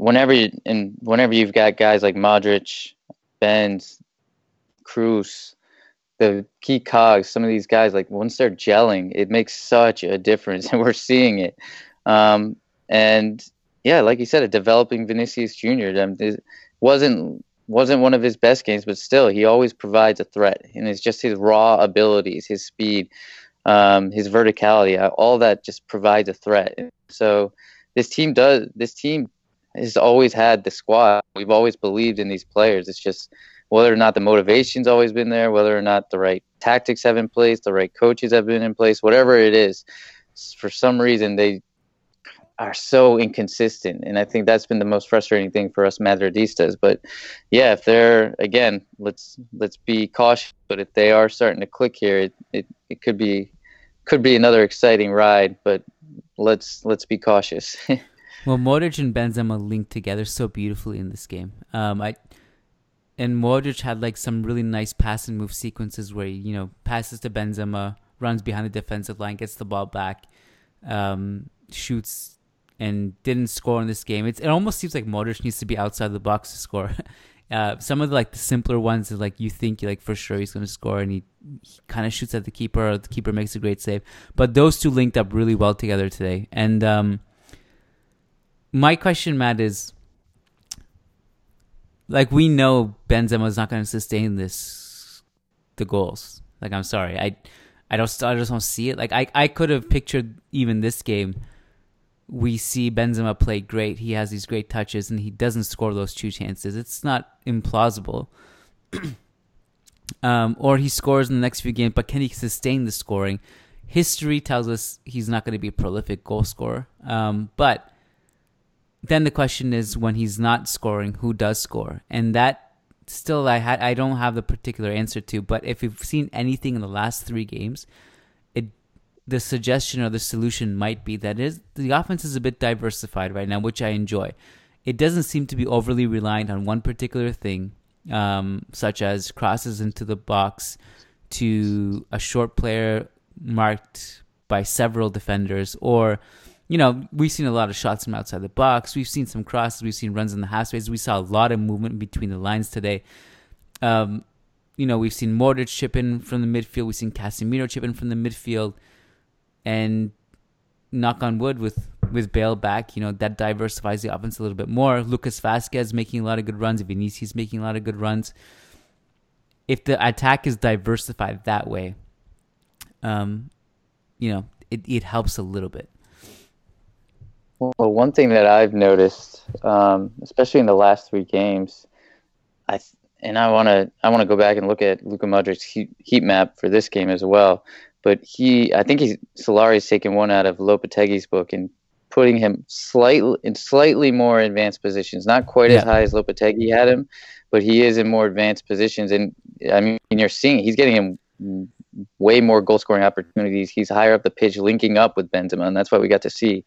whenever you, and whenever you've got guys like Modric, Benz, Kroos, the key cogs, some of these guys, like once they're gelling, it makes such a difference, and we're seeing it. Um, and yeah, like you said, a developing Vinicius Junior wasn't wasn't one of his best games, but still, he always provides a threat, and it's just his raw abilities, his speed, um, his verticality, all that just provides a threat. So this team does. This team has always had the squad. We've always believed in these players. It's just whether or not the motivation's always been there, whether or not the right tactics have in place, the right coaches have been in place, whatever it is, for some reason they are so inconsistent. And I think that's been the most frustrating thing for us Madridistas. But yeah, if they're again, let's let's be cautious. But if they are starting to click here, it, it, it could be could be another exciting ride. But let's let's be cautious. Well, Modric and Benzema linked together so beautifully in this game. Um, I and Modric had like some really nice pass and move sequences where he, you know passes to Benzema, runs behind the defensive line, gets the ball back, um, shoots, and didn't score in this game. It's, it almost seems like Modric needs to be outside the box to score. uh, some of the like the simpler ones is like you think like for sure he's going to score, and he, he kind of shoots at the keeper, or the keeper makes a great save. But those two linked up really well together today, and um, my question, Matt, is like we know Benzema is not going to sustain this the goals. Like I'm sorry, I I don't I just don't see it. Like I I could have pictured even this game. We see Benzema play great. He has these great touches, and he doesn't score those two chances. It's not implausible. um, or he scores in the next few games, but can he sustain the scoring? History tells us he's not going to be a prolific goal scorer. Um, but then the question is when he's not scoring, who does score? And that still I had I don't have the particular answer to, but if you've seen anything in the last 3 games, it the suggestion or the solution might be that is the offense is a bit diversified right now, which I enjoy. It doesn't seem to be overly reliant on one particular thing, um, such as crosses into the box to a short player marked by several defenders or you know, we've seen a lot of shots from outside the box. We've seen some crosses. We've seen runs in the half space. We saw a lot of movement between the lines today. Um, you know, we've seen Modric chip in from the midfield. We've seen Casemiro chip in from the midfield. And knock on wood with with Bale back, you know, that diversifies the offense a little bit more. Lucas Vázquez making a lot of good runs. Vinicius making a lot of good runs. If the attack is diversified that way, um, you know, it, it helps a little bit. Well, one thing that I've noticed, um, especially in the last three games, I and I want to I want to go back and look at Luka Modric's heat, heat, map for this game as well. But he, I think he's Solari's taken one out of Lopetegui's book and putting him slightly in slightly more advanced positions, not quite yeah. as high as Lopetegui had him, but he is in more advanced positions. And I mean, you're seeing he's getting him way more goal scoring opportunities. He's higher up the pitch, linking up with Benzema, and that's what we got to see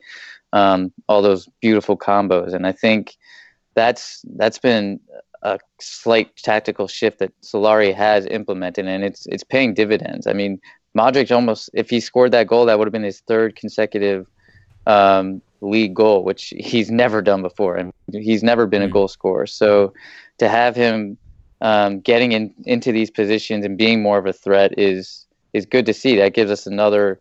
um, all those beautiful combos. And I think that's that's been a slight tactical shift that Solari has implemented, and it's it's paying dividends. I mean, Modric almost if he scored that goal, that would have been his third consecutive um, league goal, which he's never done before, and he's never been a mm. goal scorer. So to have him um, getting in, into these positions and being more of a threat is is good to see. That gives us another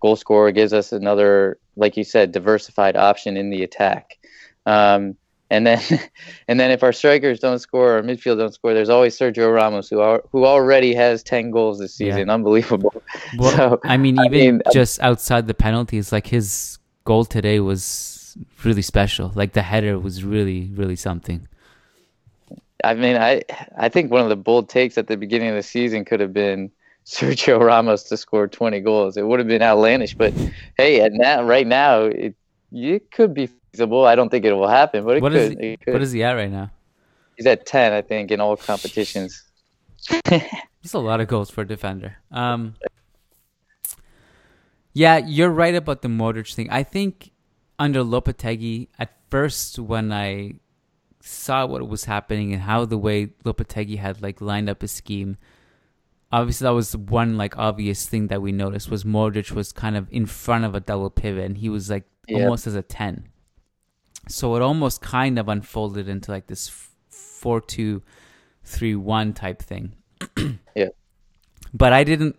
goal scorer, gives us another like you said, diversified option in the attack. Um, and then, and then if our strikers don't score or midfield don't score, there's always Sergio Ramos who are, who already has ten goals this season. Yeah. Unbelievable. Well, so, I mean, even I mean, just outside the penalties, like his goal today was really special. Like the header was really, really something. I mean, I I think one of the bold takes at the beginning of the season could have been Sergio Ramos to score 20 goals. It would have been outlandish, but hey, at now, right now, it, it could be feasible. I don't think it will happen, but it, what could, is, it could. What is he at right now? He's at 10, I think, in all competitions. He's a lot of goals for a defender. Um, yeah, you're right about the Modric thing. I think under Lopetegui, at first when I saw what was happening and how the way Lopetegui had like lined up his scheme – obviously that was one like obvious thing that we noticed was Modric was kind of in front of a double pivot and he was like yep. almost as a 10. So it almost kind of unfolded into like this 4 2 3 1 type thing. yeah. But I didn't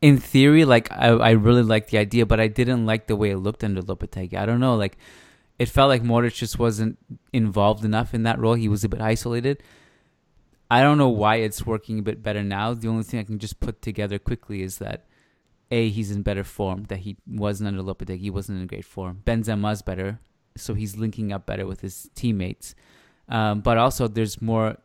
in theory like I I really liked the idea but I didn't like the way it looked under Lopetegui. I don't know like it felt like Modric just wasn't involved enough in that role. He was a bit isolated. I don't know why it's working a bit better now. The only thing I can just put together quickly is that a he's in better form. That he wasn't under Lopetegui. He wasn't in great form. Benzema's better, so he's linking up better with his teammates. Um, but also, there's more.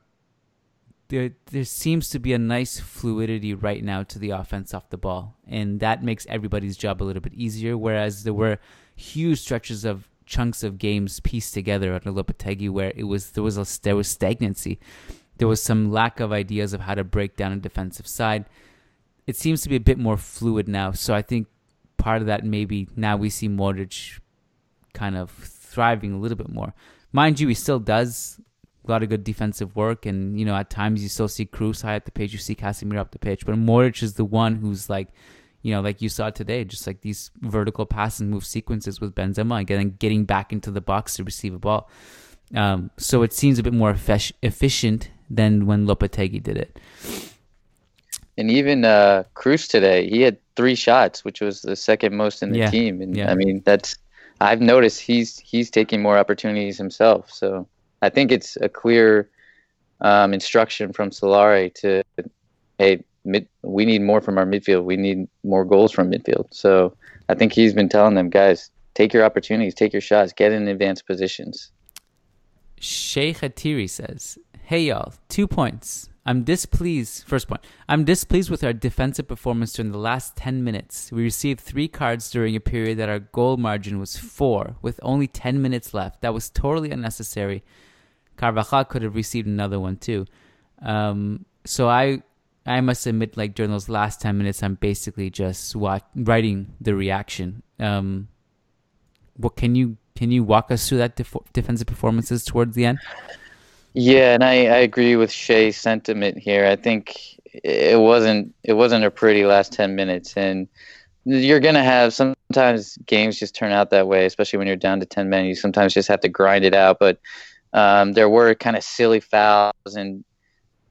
There, there seems to be a nice fluidity right now to the offense off the ball, and that makes everybody's job a little bit easier. Whereas there were huge stretches of chunks of games pieced together under Lopetegui where it was there was a there was stagnancy there was some lack of ideas of how to break down a defensive side. It seems to be a bit more fluid now, so I think part of that maybe now we see Modric kind of thriving a little bit more. Mind you, he still does a lot of good defensive work, and you know at times you still see Kroos high up the pitch, you see Casemiro up the pitch, but Modric is the one who's like, you know, like you saw today, just like these vertical pass and move sequences with Benzema, and getting getting back into the box to receive a ball. Um, so it seems a bit more efficient than when Lopetegui did it. And even uh, Kroos today, he had three shots, which was the second most in the yeah. team. And yeah. I mean, that's I've noticed he's he's taking more opportunities himself. So I think it's a clear um, instruction from Solari to, hey, mid, we need more from our midfield. We need more goals from midfield. So I think he's been telling them, guys, take your opportunities, take your shots, get in advanced positions. Shay Khatiri says, Hey y'all, two points. I'm displeased. First point. I'm displeased with our defensive performance during the last 10 minutes. We received three cards during a period that our goal margin was four, with only 10 minutes left. That was totally unnecessary. Carvajal could have received another one too. Um, so I, I must admit, like during those last 10 minutes, I'm basically just watch, writing the reaction. Um, what can you can you walk us through that def- defensive performances towards the end? Yeah, and I, I agree with Shay's sentiment here. I think it wasn't it wasn't a pretty last ten minutes, and you're gonna have sometimes games just turn out that way, especially when you're down to ten men. You sometimes just have to grind it out. But um, there were kind of silly fouls and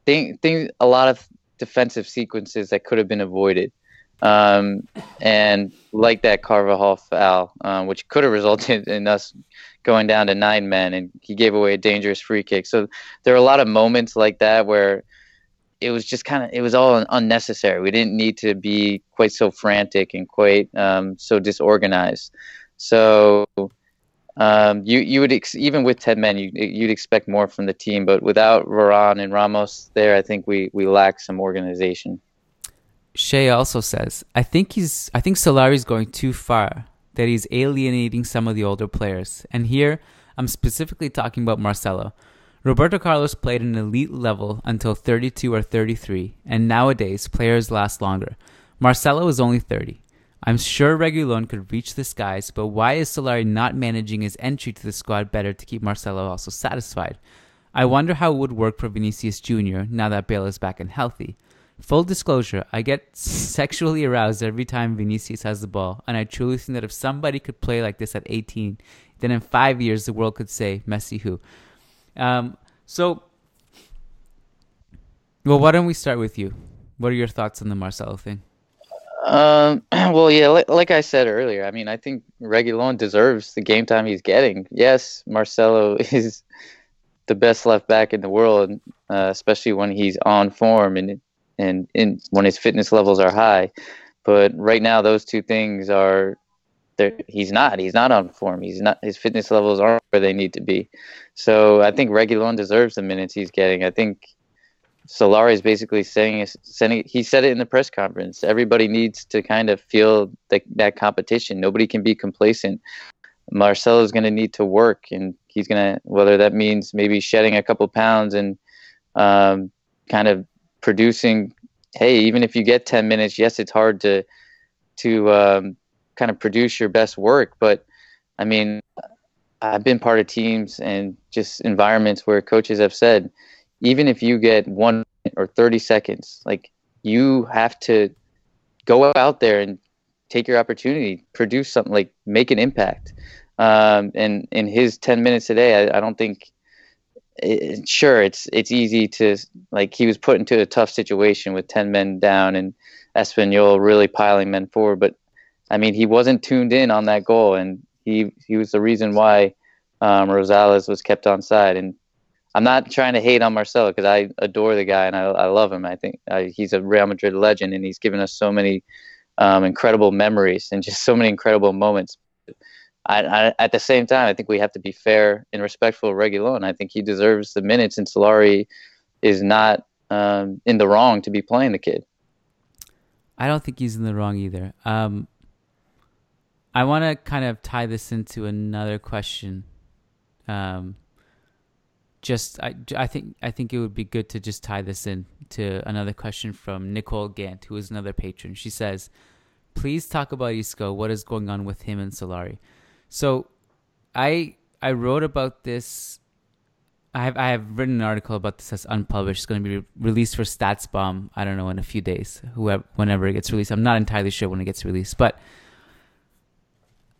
things, things, a lot of defensive sequences that could have been avoided. Um, and like that Carvajal foul, um, which could have resulted in us going down to nine men, and he gave away a dangerous free kick. So there are a lot of moments like that where it was just kind of it was all unnecessary. We didn't need to be quite so frantic and quite um, so disorganized. So um, you you would ex- even with ten men, you you'd expect more from the team, but without Varane and Ramos there, I think we we lack some organization. Shay also says, I think he's I think Solari's going too far, that he's alienating some of the older players. And here I'm specifically talking about Marcelo. Roberto Carlos played an elite level until 32 or 33, and nowadays players last longer. Marcelo is only 30. I'm sure Reguilon could reach the skies, but why is Solari not managing his entry to the squad better to keep Marcelo also satisfied? I wonder how it would work for Vinicius Jr. now that Bale is back and healthy. Full disclosure, I get sexually aroused every time Vinicius has the ball, and I truly think that if somebody could play like this at 18, then in five years the world could say, Messi who? Um, so, well, why don't we start with you? What are your thoughts on the Marcelo thing? Um, well, yeah, like, like, I said earlier, I mean, I think Reguilon deserves the game time he's getting. Yes, Marcelo is the best left back in the world, uh, especially when he's on form and and in, when his fitness levels are high. But right now, those two things are there. He's not. He's not on form. He's not. His fitness levels aren't where they need to be. So I think Reguilon deserves the minutes he's getting. I think Solari is basically saying, saying he said it in the press conference. Everybody needs to kind of feel the, that competition. Nobody can be complacent. Marcelo is going to need to work, and he's going to whether that means maybe shedding a couple pounds and um, kind of producing hey even if you get 10 minutes yes it's hard to to um, kind of produce your best work but i mean i've been part of teams and just environments where coaches have said even if you get one or 30 seconds like you have to go out there and take your opportunity produce something like make an impact. Um, and in his 10 minutes a day I, I don't think it, sure it's it's easy to like he was put into a tough situation with 10 men down and Espanyol really piling men forward but I mean he wasn't tuned in on that goal and he he was the reason why um, Rosales was kept on side and I'm not trying to hate on Marcelo because I adore the guy and I, I love him. I think uh, he's a Real Madrid legend and he's given us so many um, incredible memories and just so many incredible moments I, I, at the same time, I think we have to be fair and respectful of Reguilon. I think he deserves the minutes, and Solari is not um, in the wrong to be playing the kid. I don't think he's in the wrong either. Um, I want to kind of tie this into another question. Um, just I, I think I think it would be good to just tie this in to another question from Nicole Gant, who is another patron. She says, "Please talk about Isco. What is going on with him and Solari?" So, I I wrote about this. I have I have written an article about this that's unpublished. It's going to be re- released for StatsBomb. I don't know in a few days, whoever whenever it gets released. I'm not entirely sure when it gets released, but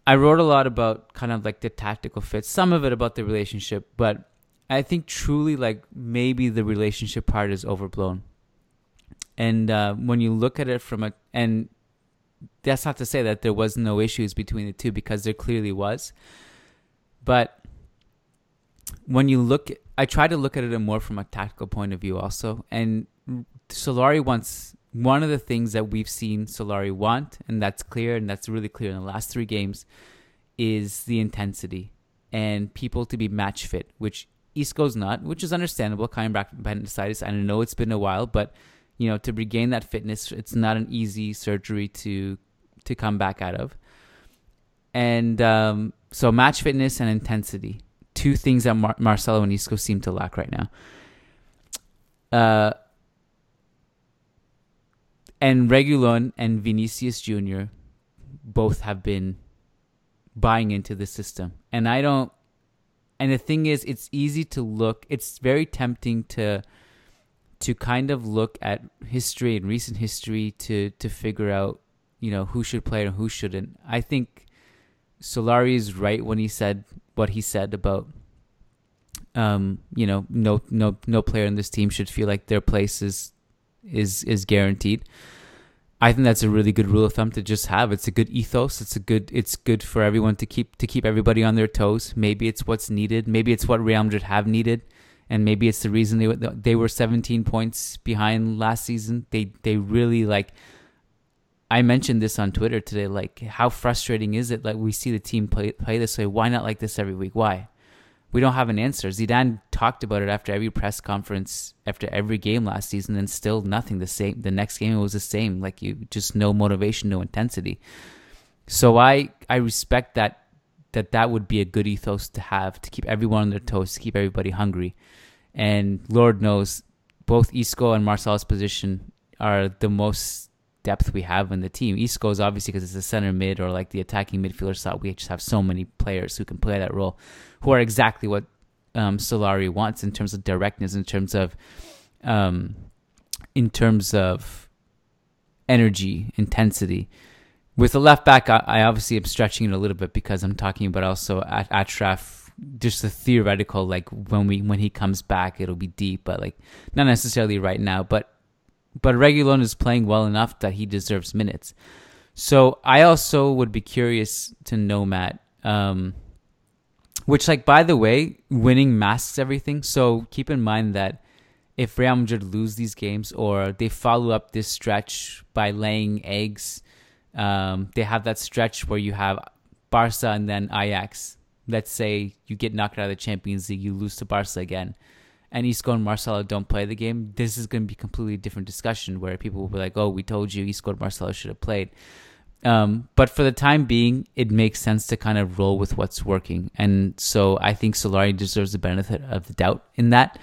I wrote a lot about kind of like the tactical fit. Some of it about the relationship, but I think truly like maybe the relationship part is overblown. And uh, when you look at it from a and that's not to say that there was no issues between the two because there clearly was. But when you look, I try to look at it more from a tactical point of view also. And Solari wants one of the things that we've seen Solari want, and that's clear, and that's really clear in the last three games, is the intensity and people to be match fit, which Isco's not, which is understandable. Coming back from appendicitis, I know it's been a while, but you know, to regain that fitness, it's not an easy surgery to to come back out of. And um, so, match fitness and intensity, two things that Mar- Marcelo and Isco seem to lack right now. Uh, and Reguilon and Vinicius Jr. both have been buying into the system. And I don't and the thing is it's easy to look it's very tempting to to kind of look at history and recent history to to figure out, you know, who should play and who shouldn't. I think Solari is right when he said what he said about um, you know, no no no player in this team should feel like their place is is is guaranteed. I think that's a really good rule of thumb to just have. It's a good ethos. It's a good. It's good for everyone to keep to keep everybody on their toes. Maybe it's what's needed. Maybe it's what Real Madrid have needed, and maybe it's the reason they they were 17 points behind last season. They they really like. I mentioned this on Twitter today. Like, how frustrating is it? Like, we see the team play play this way. Why not like this every week? Why? we don't have an answer. Zidane talked about it after every press conference, after every game last season, and still nothing. The same. The next game it was the same. Like you, just no motivation, no intensity. So I I respect that that that would be a good ethos to have to keep everyone on their toes, to keep everybody hungry. And Lord knows, both Isco and Marcelo's position are the most depth we have in the team. Isco is obviously because it's a center mid or like the attacking midfielder slot. We just have so many players who can play that role, who are exactly what um, Solari wants in terms of directness, in terms of, um, in terms of energy, intensity. With the left back, I, I, obviously am stretching it a little bit because I'm talking about also at Achraf just the theoretical like when we when he comes back it'll be deep but like not necessarily right now but but Reguilon is playing well enough that he deserves minutes. So I also would be curious to know Matt, um, which like by the way, winning masks everything. So keep in mind that if Real Madrid lose these games or they follow up this stretch by laying eggs, um, they have that stretch where you have Barca and then Ajax. Let's say you get knocked out of the Champions League, you lose to Barca again and Isco and Marcelo don't play the game, this is going to be a completely different discussion where people will be like, "Oh, we told you Isco and Marcelo should have played." Um, but for the time being, it makes sense to kind of roll with what's working, and so I think Solari deserves the benefit of the doubt in that.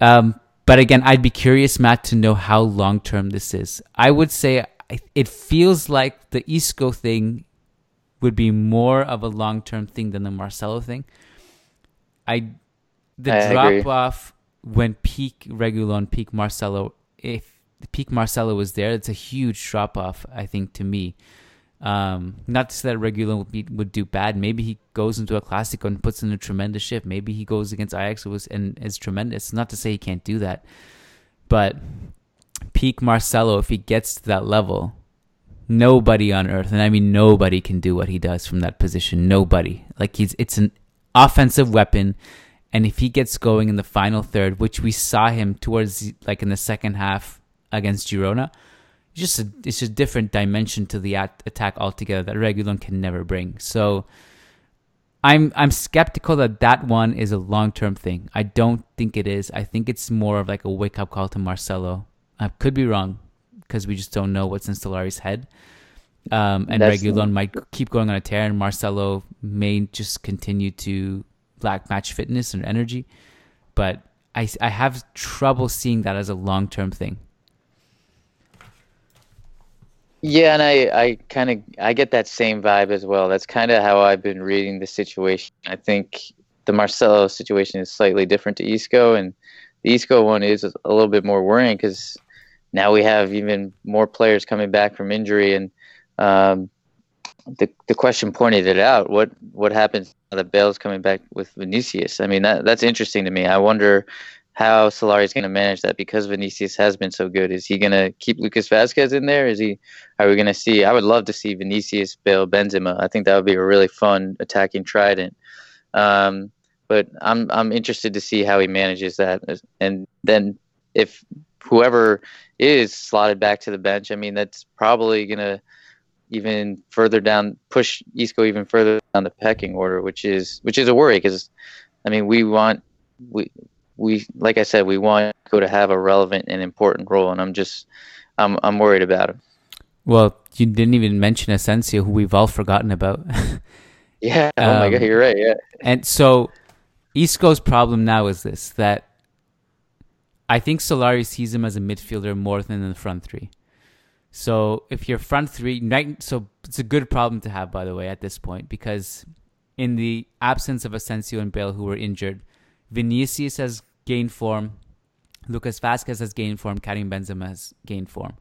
Um, but again, I'd be curious, Matt, to know how long term this is. I would say it feels like the Isco thing would be more of a long term thing than the Marcelo thing. I the I drop agree. off when peak Reguilon, peak Marcelo, if the peak Marcelo was there, it's a huge drop off. I think to me. Um, not to say that Reguilon would, be, would do bad. Maybe he goes into a classic and puts in a tremendous shift. Maybe he goes against Ajax and is tremendous. Not to say he can't do that, but peak Marcelo, if he gets to that level, nobody on earth, and I mean nobody, can do what he does from that position. Nobody. Like he's, it's an offensive weapon and if he gets going in the final third, which we saw him towards like in the second half against Girona, just a, it's a different dimension to the at- attack altogether that Reguilon can never bring. So I'm I'm skeptical that that one is a long term thing. I don't think it is. I think it's more of like a wake up call to Marcelo. I could be wrong because we just don't know what's in Solari's head. Um, and That's Reguilon might keep going on a tear, and Marcelo may just continue to lack match fitness and energy. But I, I have trouble seeing that as a long term thing. Yeah, and I, I kind of I get that same vibe as well. That's kind of how I've been reading the situation. I think the Marcelo situation is slightly different to Isco, and the Isco one is a little bit more worrying because now we have even more players coming back from injury, and um, the the question pointed it out. What what happens now that Bale's coming back with Vinicius? I mean, that that's interesting to me. I wonder how Solari is going to manage that because Vinicius has been so good. Is he going to keep Lucas Vázquez in there? Is he? Are we going to see? I would love to see Vinicius, Bale, Benzema. I think that would be a really fun attacking trident. Um, but I'm I'm interested to see how he manages that, and then if whoever is slotted back to the bench, I mean, that's probably going to even further down, push Isco even further down the pecking order, which is which is a worry because, I mean, we want we we like I said, we want Isco to have a relevant and important role, and I'm just I'm I'm worried about him. Well, you didn't even mention Asensio, who we've all forgotten about. yeah. Oh um, my god, you're right. Yeah. And so, Isco's problem now is this: that I think Solari sees him as a midfielder more than in the front three. So if your front three, so it's a good problem to have, by the way, at this point, because in the absence of Asensio and Bale, who were injured, Vinicius has gained form, Lucas Vázquez has gained form, Karim Benzema has gained form.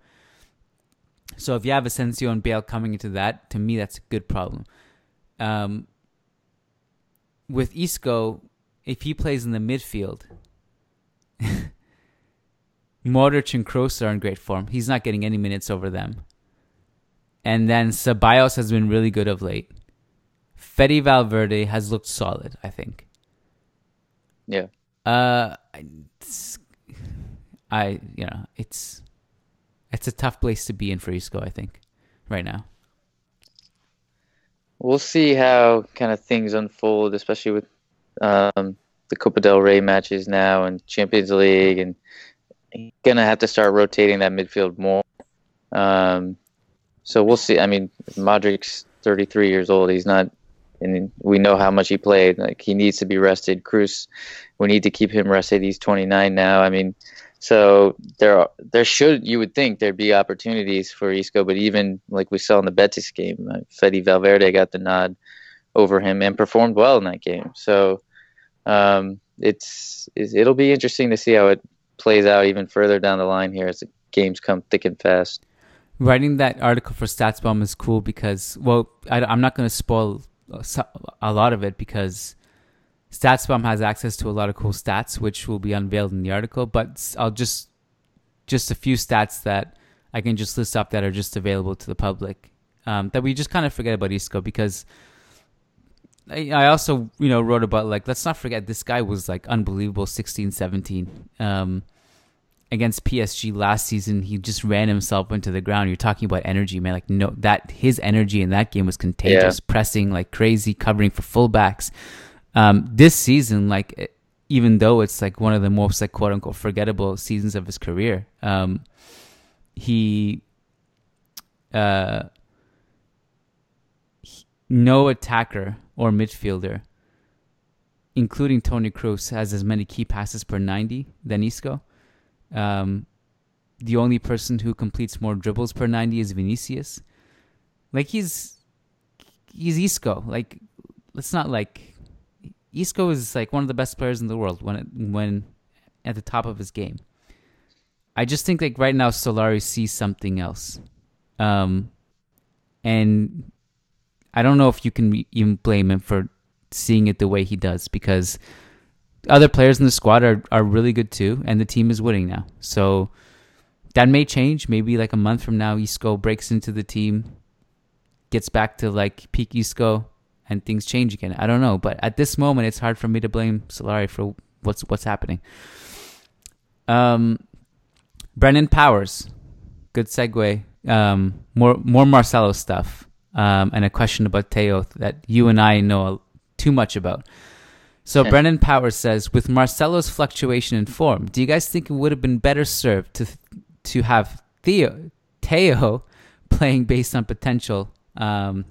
So if you have Asensio and Bale coming into that, to me, that's a good problem. Um, with Isco, if he plays in the midfield, Modric and Kroos are in great form. He's not getting any minutes over them. And then Ceballos has been really good of late. Fede Valverde has looked solid, I think. Yeah. Uh, I you know it's it's a tough place to be in for Isco, I think, right now. We'll see how kind of things unfold, especially with um, the Copa del Rey matches now and Champions League, and gonna have to start rotating that midfield more. Um, so we'll see. I mean, Modric's 33 years old. He's not, and we know how much he played. Like he needs to be rested. Kroos, we need to keep him rested. He's 29 now. I mean, so there are, there should you would think there'd be opportunities for Isco, but even like we saw in the Betis game, uh, Fede Valverde got the nod over him and performed well in that game. So um, it's it'll be interesting to see how it plays out even further down the line here as the games come thick and fast. Writing that article for StatsBomb is cool because, well, I, am not going to spoil a lot of it because StatsBomb has access to a lot of cool stats, which will be unveiled in the article. But I'll just just a few stats that I can just list up that are just available to the public um, that we just kind of forget about Isco because I, also, you know, wrote about like let's not forget this guy was like unbelievable 16, 17. Um, against PSG last season, he just ran himself into the ground. You're talking about energy, man. Like no, that his energy in that game was contagious, yeah. pressing like crazy, covering for fullbacks. Um, this season, like even though it's like one of the most like quote unquote forgettable seasons of his career, um, he, uh, he, no attacker or midfielder, including Toni Kroos, has as many key passes per 90 than Isco. Um, the only person who completes more dribbles per 90 is Vinicius. Like he's he's Isco. Like let's not like Isco is like one of the best players in the world when when at the top of his game. I just think like right now Solari sees something else. Um and I don't know if you can even blame him for seeing it the way he does because other players in the squad are, are really good too, and the team is winning now. So that may change. Maybe like a month from now, Isco breaks into the team, gets back to like peak Isco, and things change again. I don't know, but at this moment, it's hard for me to blame Solari for what's what's happening. Um, Brennan Powers, good segue. Um, more more Marcelo stuff um, and a question about Theo that you and I know too much about. So Brennan Powers says, with Marcelo's fluctuation in form, do you guys think it would have been better served to to have Theo Theo playing based on potential um,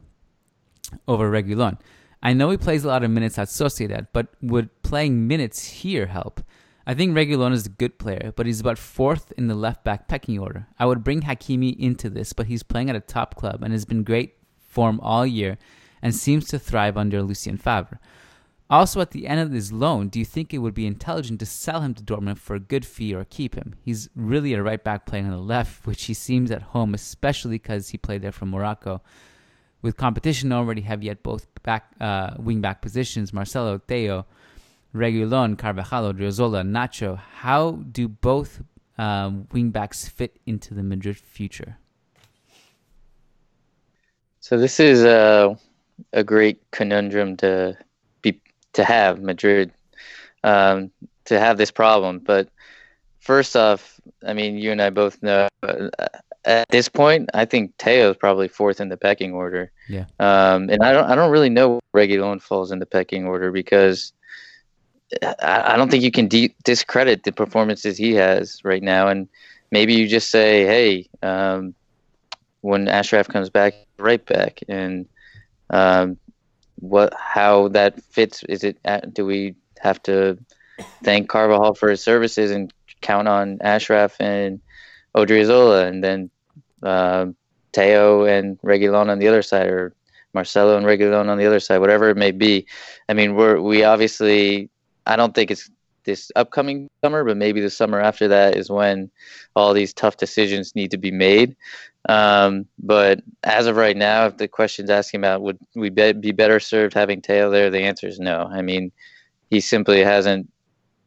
over Reguilon? I know he plays a lot of minutes at Sociedad, but would playing minutes here help? I think Reguilon is a good player, but he's about fourth in the left back pecking order. I would bring Hakimi into this, but he's playing at a top club and has been great form all year and seems to thrive under Lucien Favre. Also, at the end of his loan, do you think it would be intelligent to sell him to Dortmund for a good fee or keep him? He's really a right back playing on the left, which he seems at home, especially because he played there from Morocco. With competition already heavy at both back uh, wing back positions, Marcelo, Theo, Reguilon, Carvajal, Odriozola, Nacho, how do both um, wing backs fit into the Madrid future? So this is a a great conundrum to be to have Madrid um, to have this problem. But first off, I mean, you and I both know uh, at this point, I think Theo is probably fourth in the pecking order. Yeah. Um, and I don't I don't really know where Reguilon falls in the pecking order because I don't think you can de- discredit the performances he has right now. And maybe you just say, hey, um, when Achraf comes back, right back, and um, what how that fits? Is it do we have to thank Carvajal for his services and count on Achraf and Odriozola, and then uh, Theo and Reguilon on the other side, or Marcelo and Reguilon on the other side, whatever it may be. I mean, we're we obviously. I don't think it's this upcoming summer, but maybe the summer after that is when all these tough decisions need to be made. Um, but as of right now, if the question's asking about would we be better served having Theo there, the answer is no. I mean, he simply hasn't.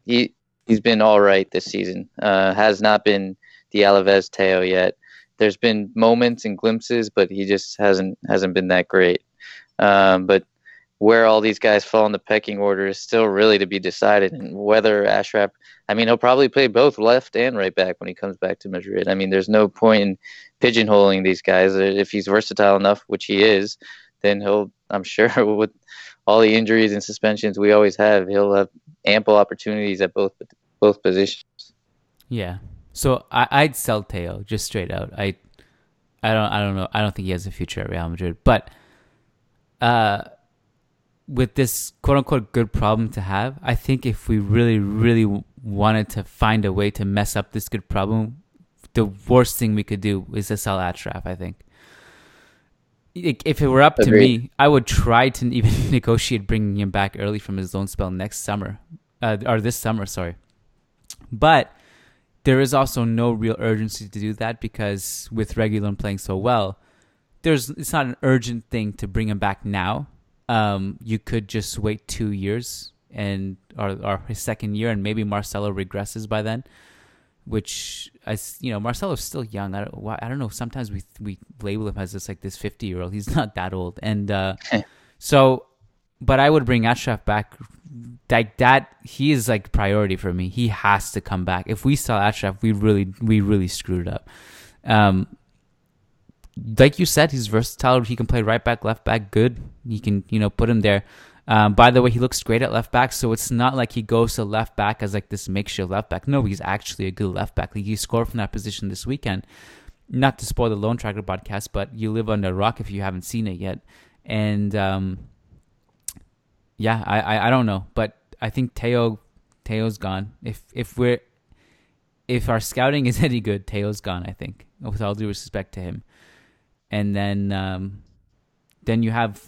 He he's been all right this season. Uh, has not been the Alaves Theo yet there's been moments and glimpses, but he just hasn't hasn't been that great. Um, but where all these guys fall in the pecking order is still really to be decided, and whether Achraf. I mean, he'll probably play both left and right back when he comes back to Madrid. I mean, there's no point in pigeonholing these guys. If he's versatile enough, which he is, then he'll. I'm sure with all the injuries and suspensions we always have, he'll have ample opportunities at both both positions. Yeah, so I, I'd sell Theo just straight out. I I don't I don't know. I don't think he has a future at Real Madrid. But uh with this quote unquote good problem to have, I think if we really, really wanted to find a way to mess up this good problem, the worst thing we could do is to sell Achraf, I think. If it were up to me, I would try to even negotiate bringing him back early from his loan spell next summer, uh, or this summer, sorry. But there is also no real urgency to do that because with Reguilon playing so well, there's it's not an urgent thing to bring him back now. Um, you could just wait two years and or, or his second year, and maybe Marcelo regresses by then. Which I, you know, Marcelo's still young. I don't, I don't know. Sometimes we we label him as this like this fifty year old. He's not that old, and uh, so. But I would bring Achraf back like that he is like priority for me. He has to come back. If we sell Achraf, we really we really screwed up. Um, like you said, he's versatile. He can play right back, left back, good. You can you know put him there. Um, by the way, he looks great at left back, so it's not like he goes to left back as like this makeshift left back. No, he's actually a good left back. Like he scored from that position this weekend. Not to spoil the Loan Tracker podcast, but you live under a rock if you haven't seen it yet. And um, yeah, I, I, I don't know, but I think Theo Theo's gone. If if we're if our scouting is any good, Theo's gone. I think, with all due respect to him. And then um, then you have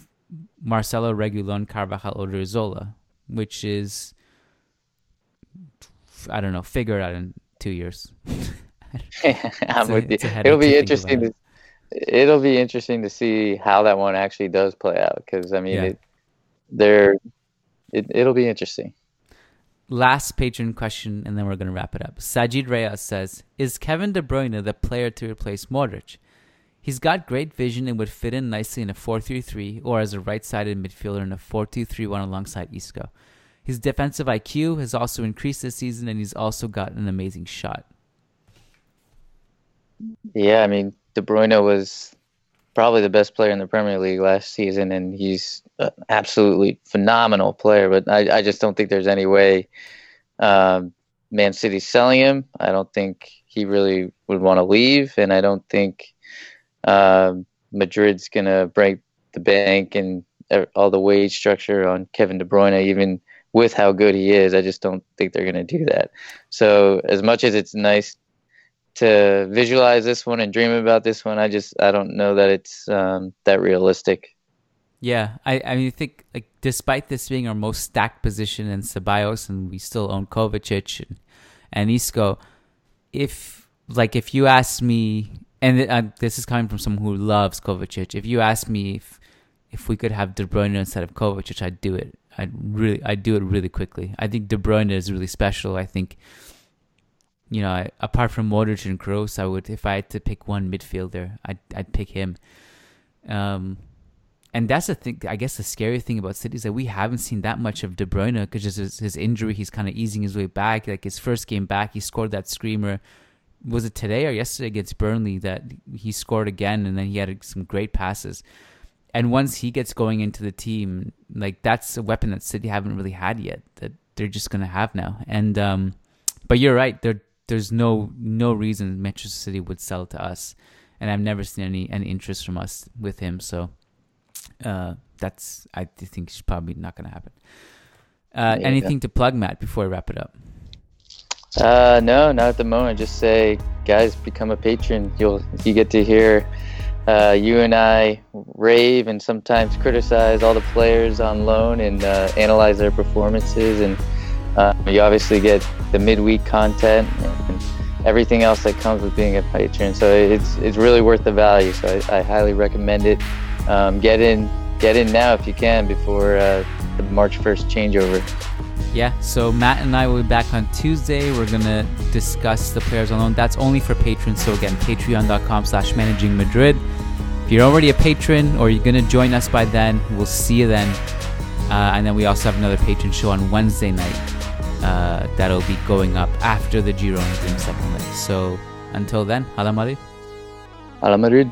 Marcelo Reguilon Carvajal Odriozola, which is I don't know, figure it out in two years. I'm with you. It'll be interesting to it'll be interesting to see how that one actually does play out because I mean yeah. it, they're it, it'll be interesting. Last patron question, and then we're going to wrap it up. Sajid Reyes says, "Is Kevin De Bruyne the player to replace Modric? He's got great vision and would fit in nicely in a 4-3-3 or as a right-sided midfielder in a 4-2-3-1 alongside Isco. His defensive IQ has also increased this season, and he's also got an amazing shot." Yeah, I mean, De Bruyne was probably the best player in the Premier League last season, and he's an absolutely phenomenal player. But I, I just don't think there's any way um, Man City's selling him. I don't think he really would want to leave, and I don't think um, Madrid's gonna break the bank and all the wage structure on Kevin De Bruyne, even with how good he is. I just don't think they're gonna do that. So as much as it's nice to visualize this one and dream about this one. I just I don't know that it's um, that realistic. Yeah, I I mean, I think like despite this being our most stacked position in Ceballos, and we still own Kovacic and, and Isco, if like if you ask me, and uh, this is coming from someone who loves Kovacic, if you ask me if if we could have De Bruyne instead of Kovacic, I'd do it. I'd really I'd do it really quickly. I think De Bruyne is really special. I think you know, I, apart from Modric and Kroos, I would if I had to pick one midfielder, I'd I'd pick him. Um, and that's the thing. I guess the scary thing about City is that we haven't seen that much of De Bruyne because his, his injury, he's kind of easing his way back. Like his first game back, he scored that screamer. Was it today or yesterday against Burnley that he scored again, and then he had some great passes. And once he gets going into the team, like that's a weapon that City haven't really had yet. That they're just gonna have now. And um, but you're right. There there's no no reason Manchester City would sell to us, and I've never seen any any interest from us with him. So uh, that's I think it's probably not gonna happen. Uh, anything to plug, Matt, before we wrap it up? Uh, no, not at the moment. Just say, guys, become a patron. You'll you get to hear uh, you and I rave and sometimes criticize all the players on loan and uh, analyze their performances. And uh, you obviously get the midweek content and everything else that comes with being a patron. So it's it's really worth the value. So I, I highly recommend it. Um, get in get in now if you can before uh, the March 1st changeover. Yeah, so Matt and I will be back on Tuesday. We're gonna discuss the players on loan. That's only for patrons. So again, patreon.com slash managing Madrid. If you're already a patron or you're gonna join us by then, we'll see you then. Uh, and then we also have another patron show on Wednesday night. Uh, that'll be going up after the Girona game second leg. So until then, Hala Madrid. Hala Madrid.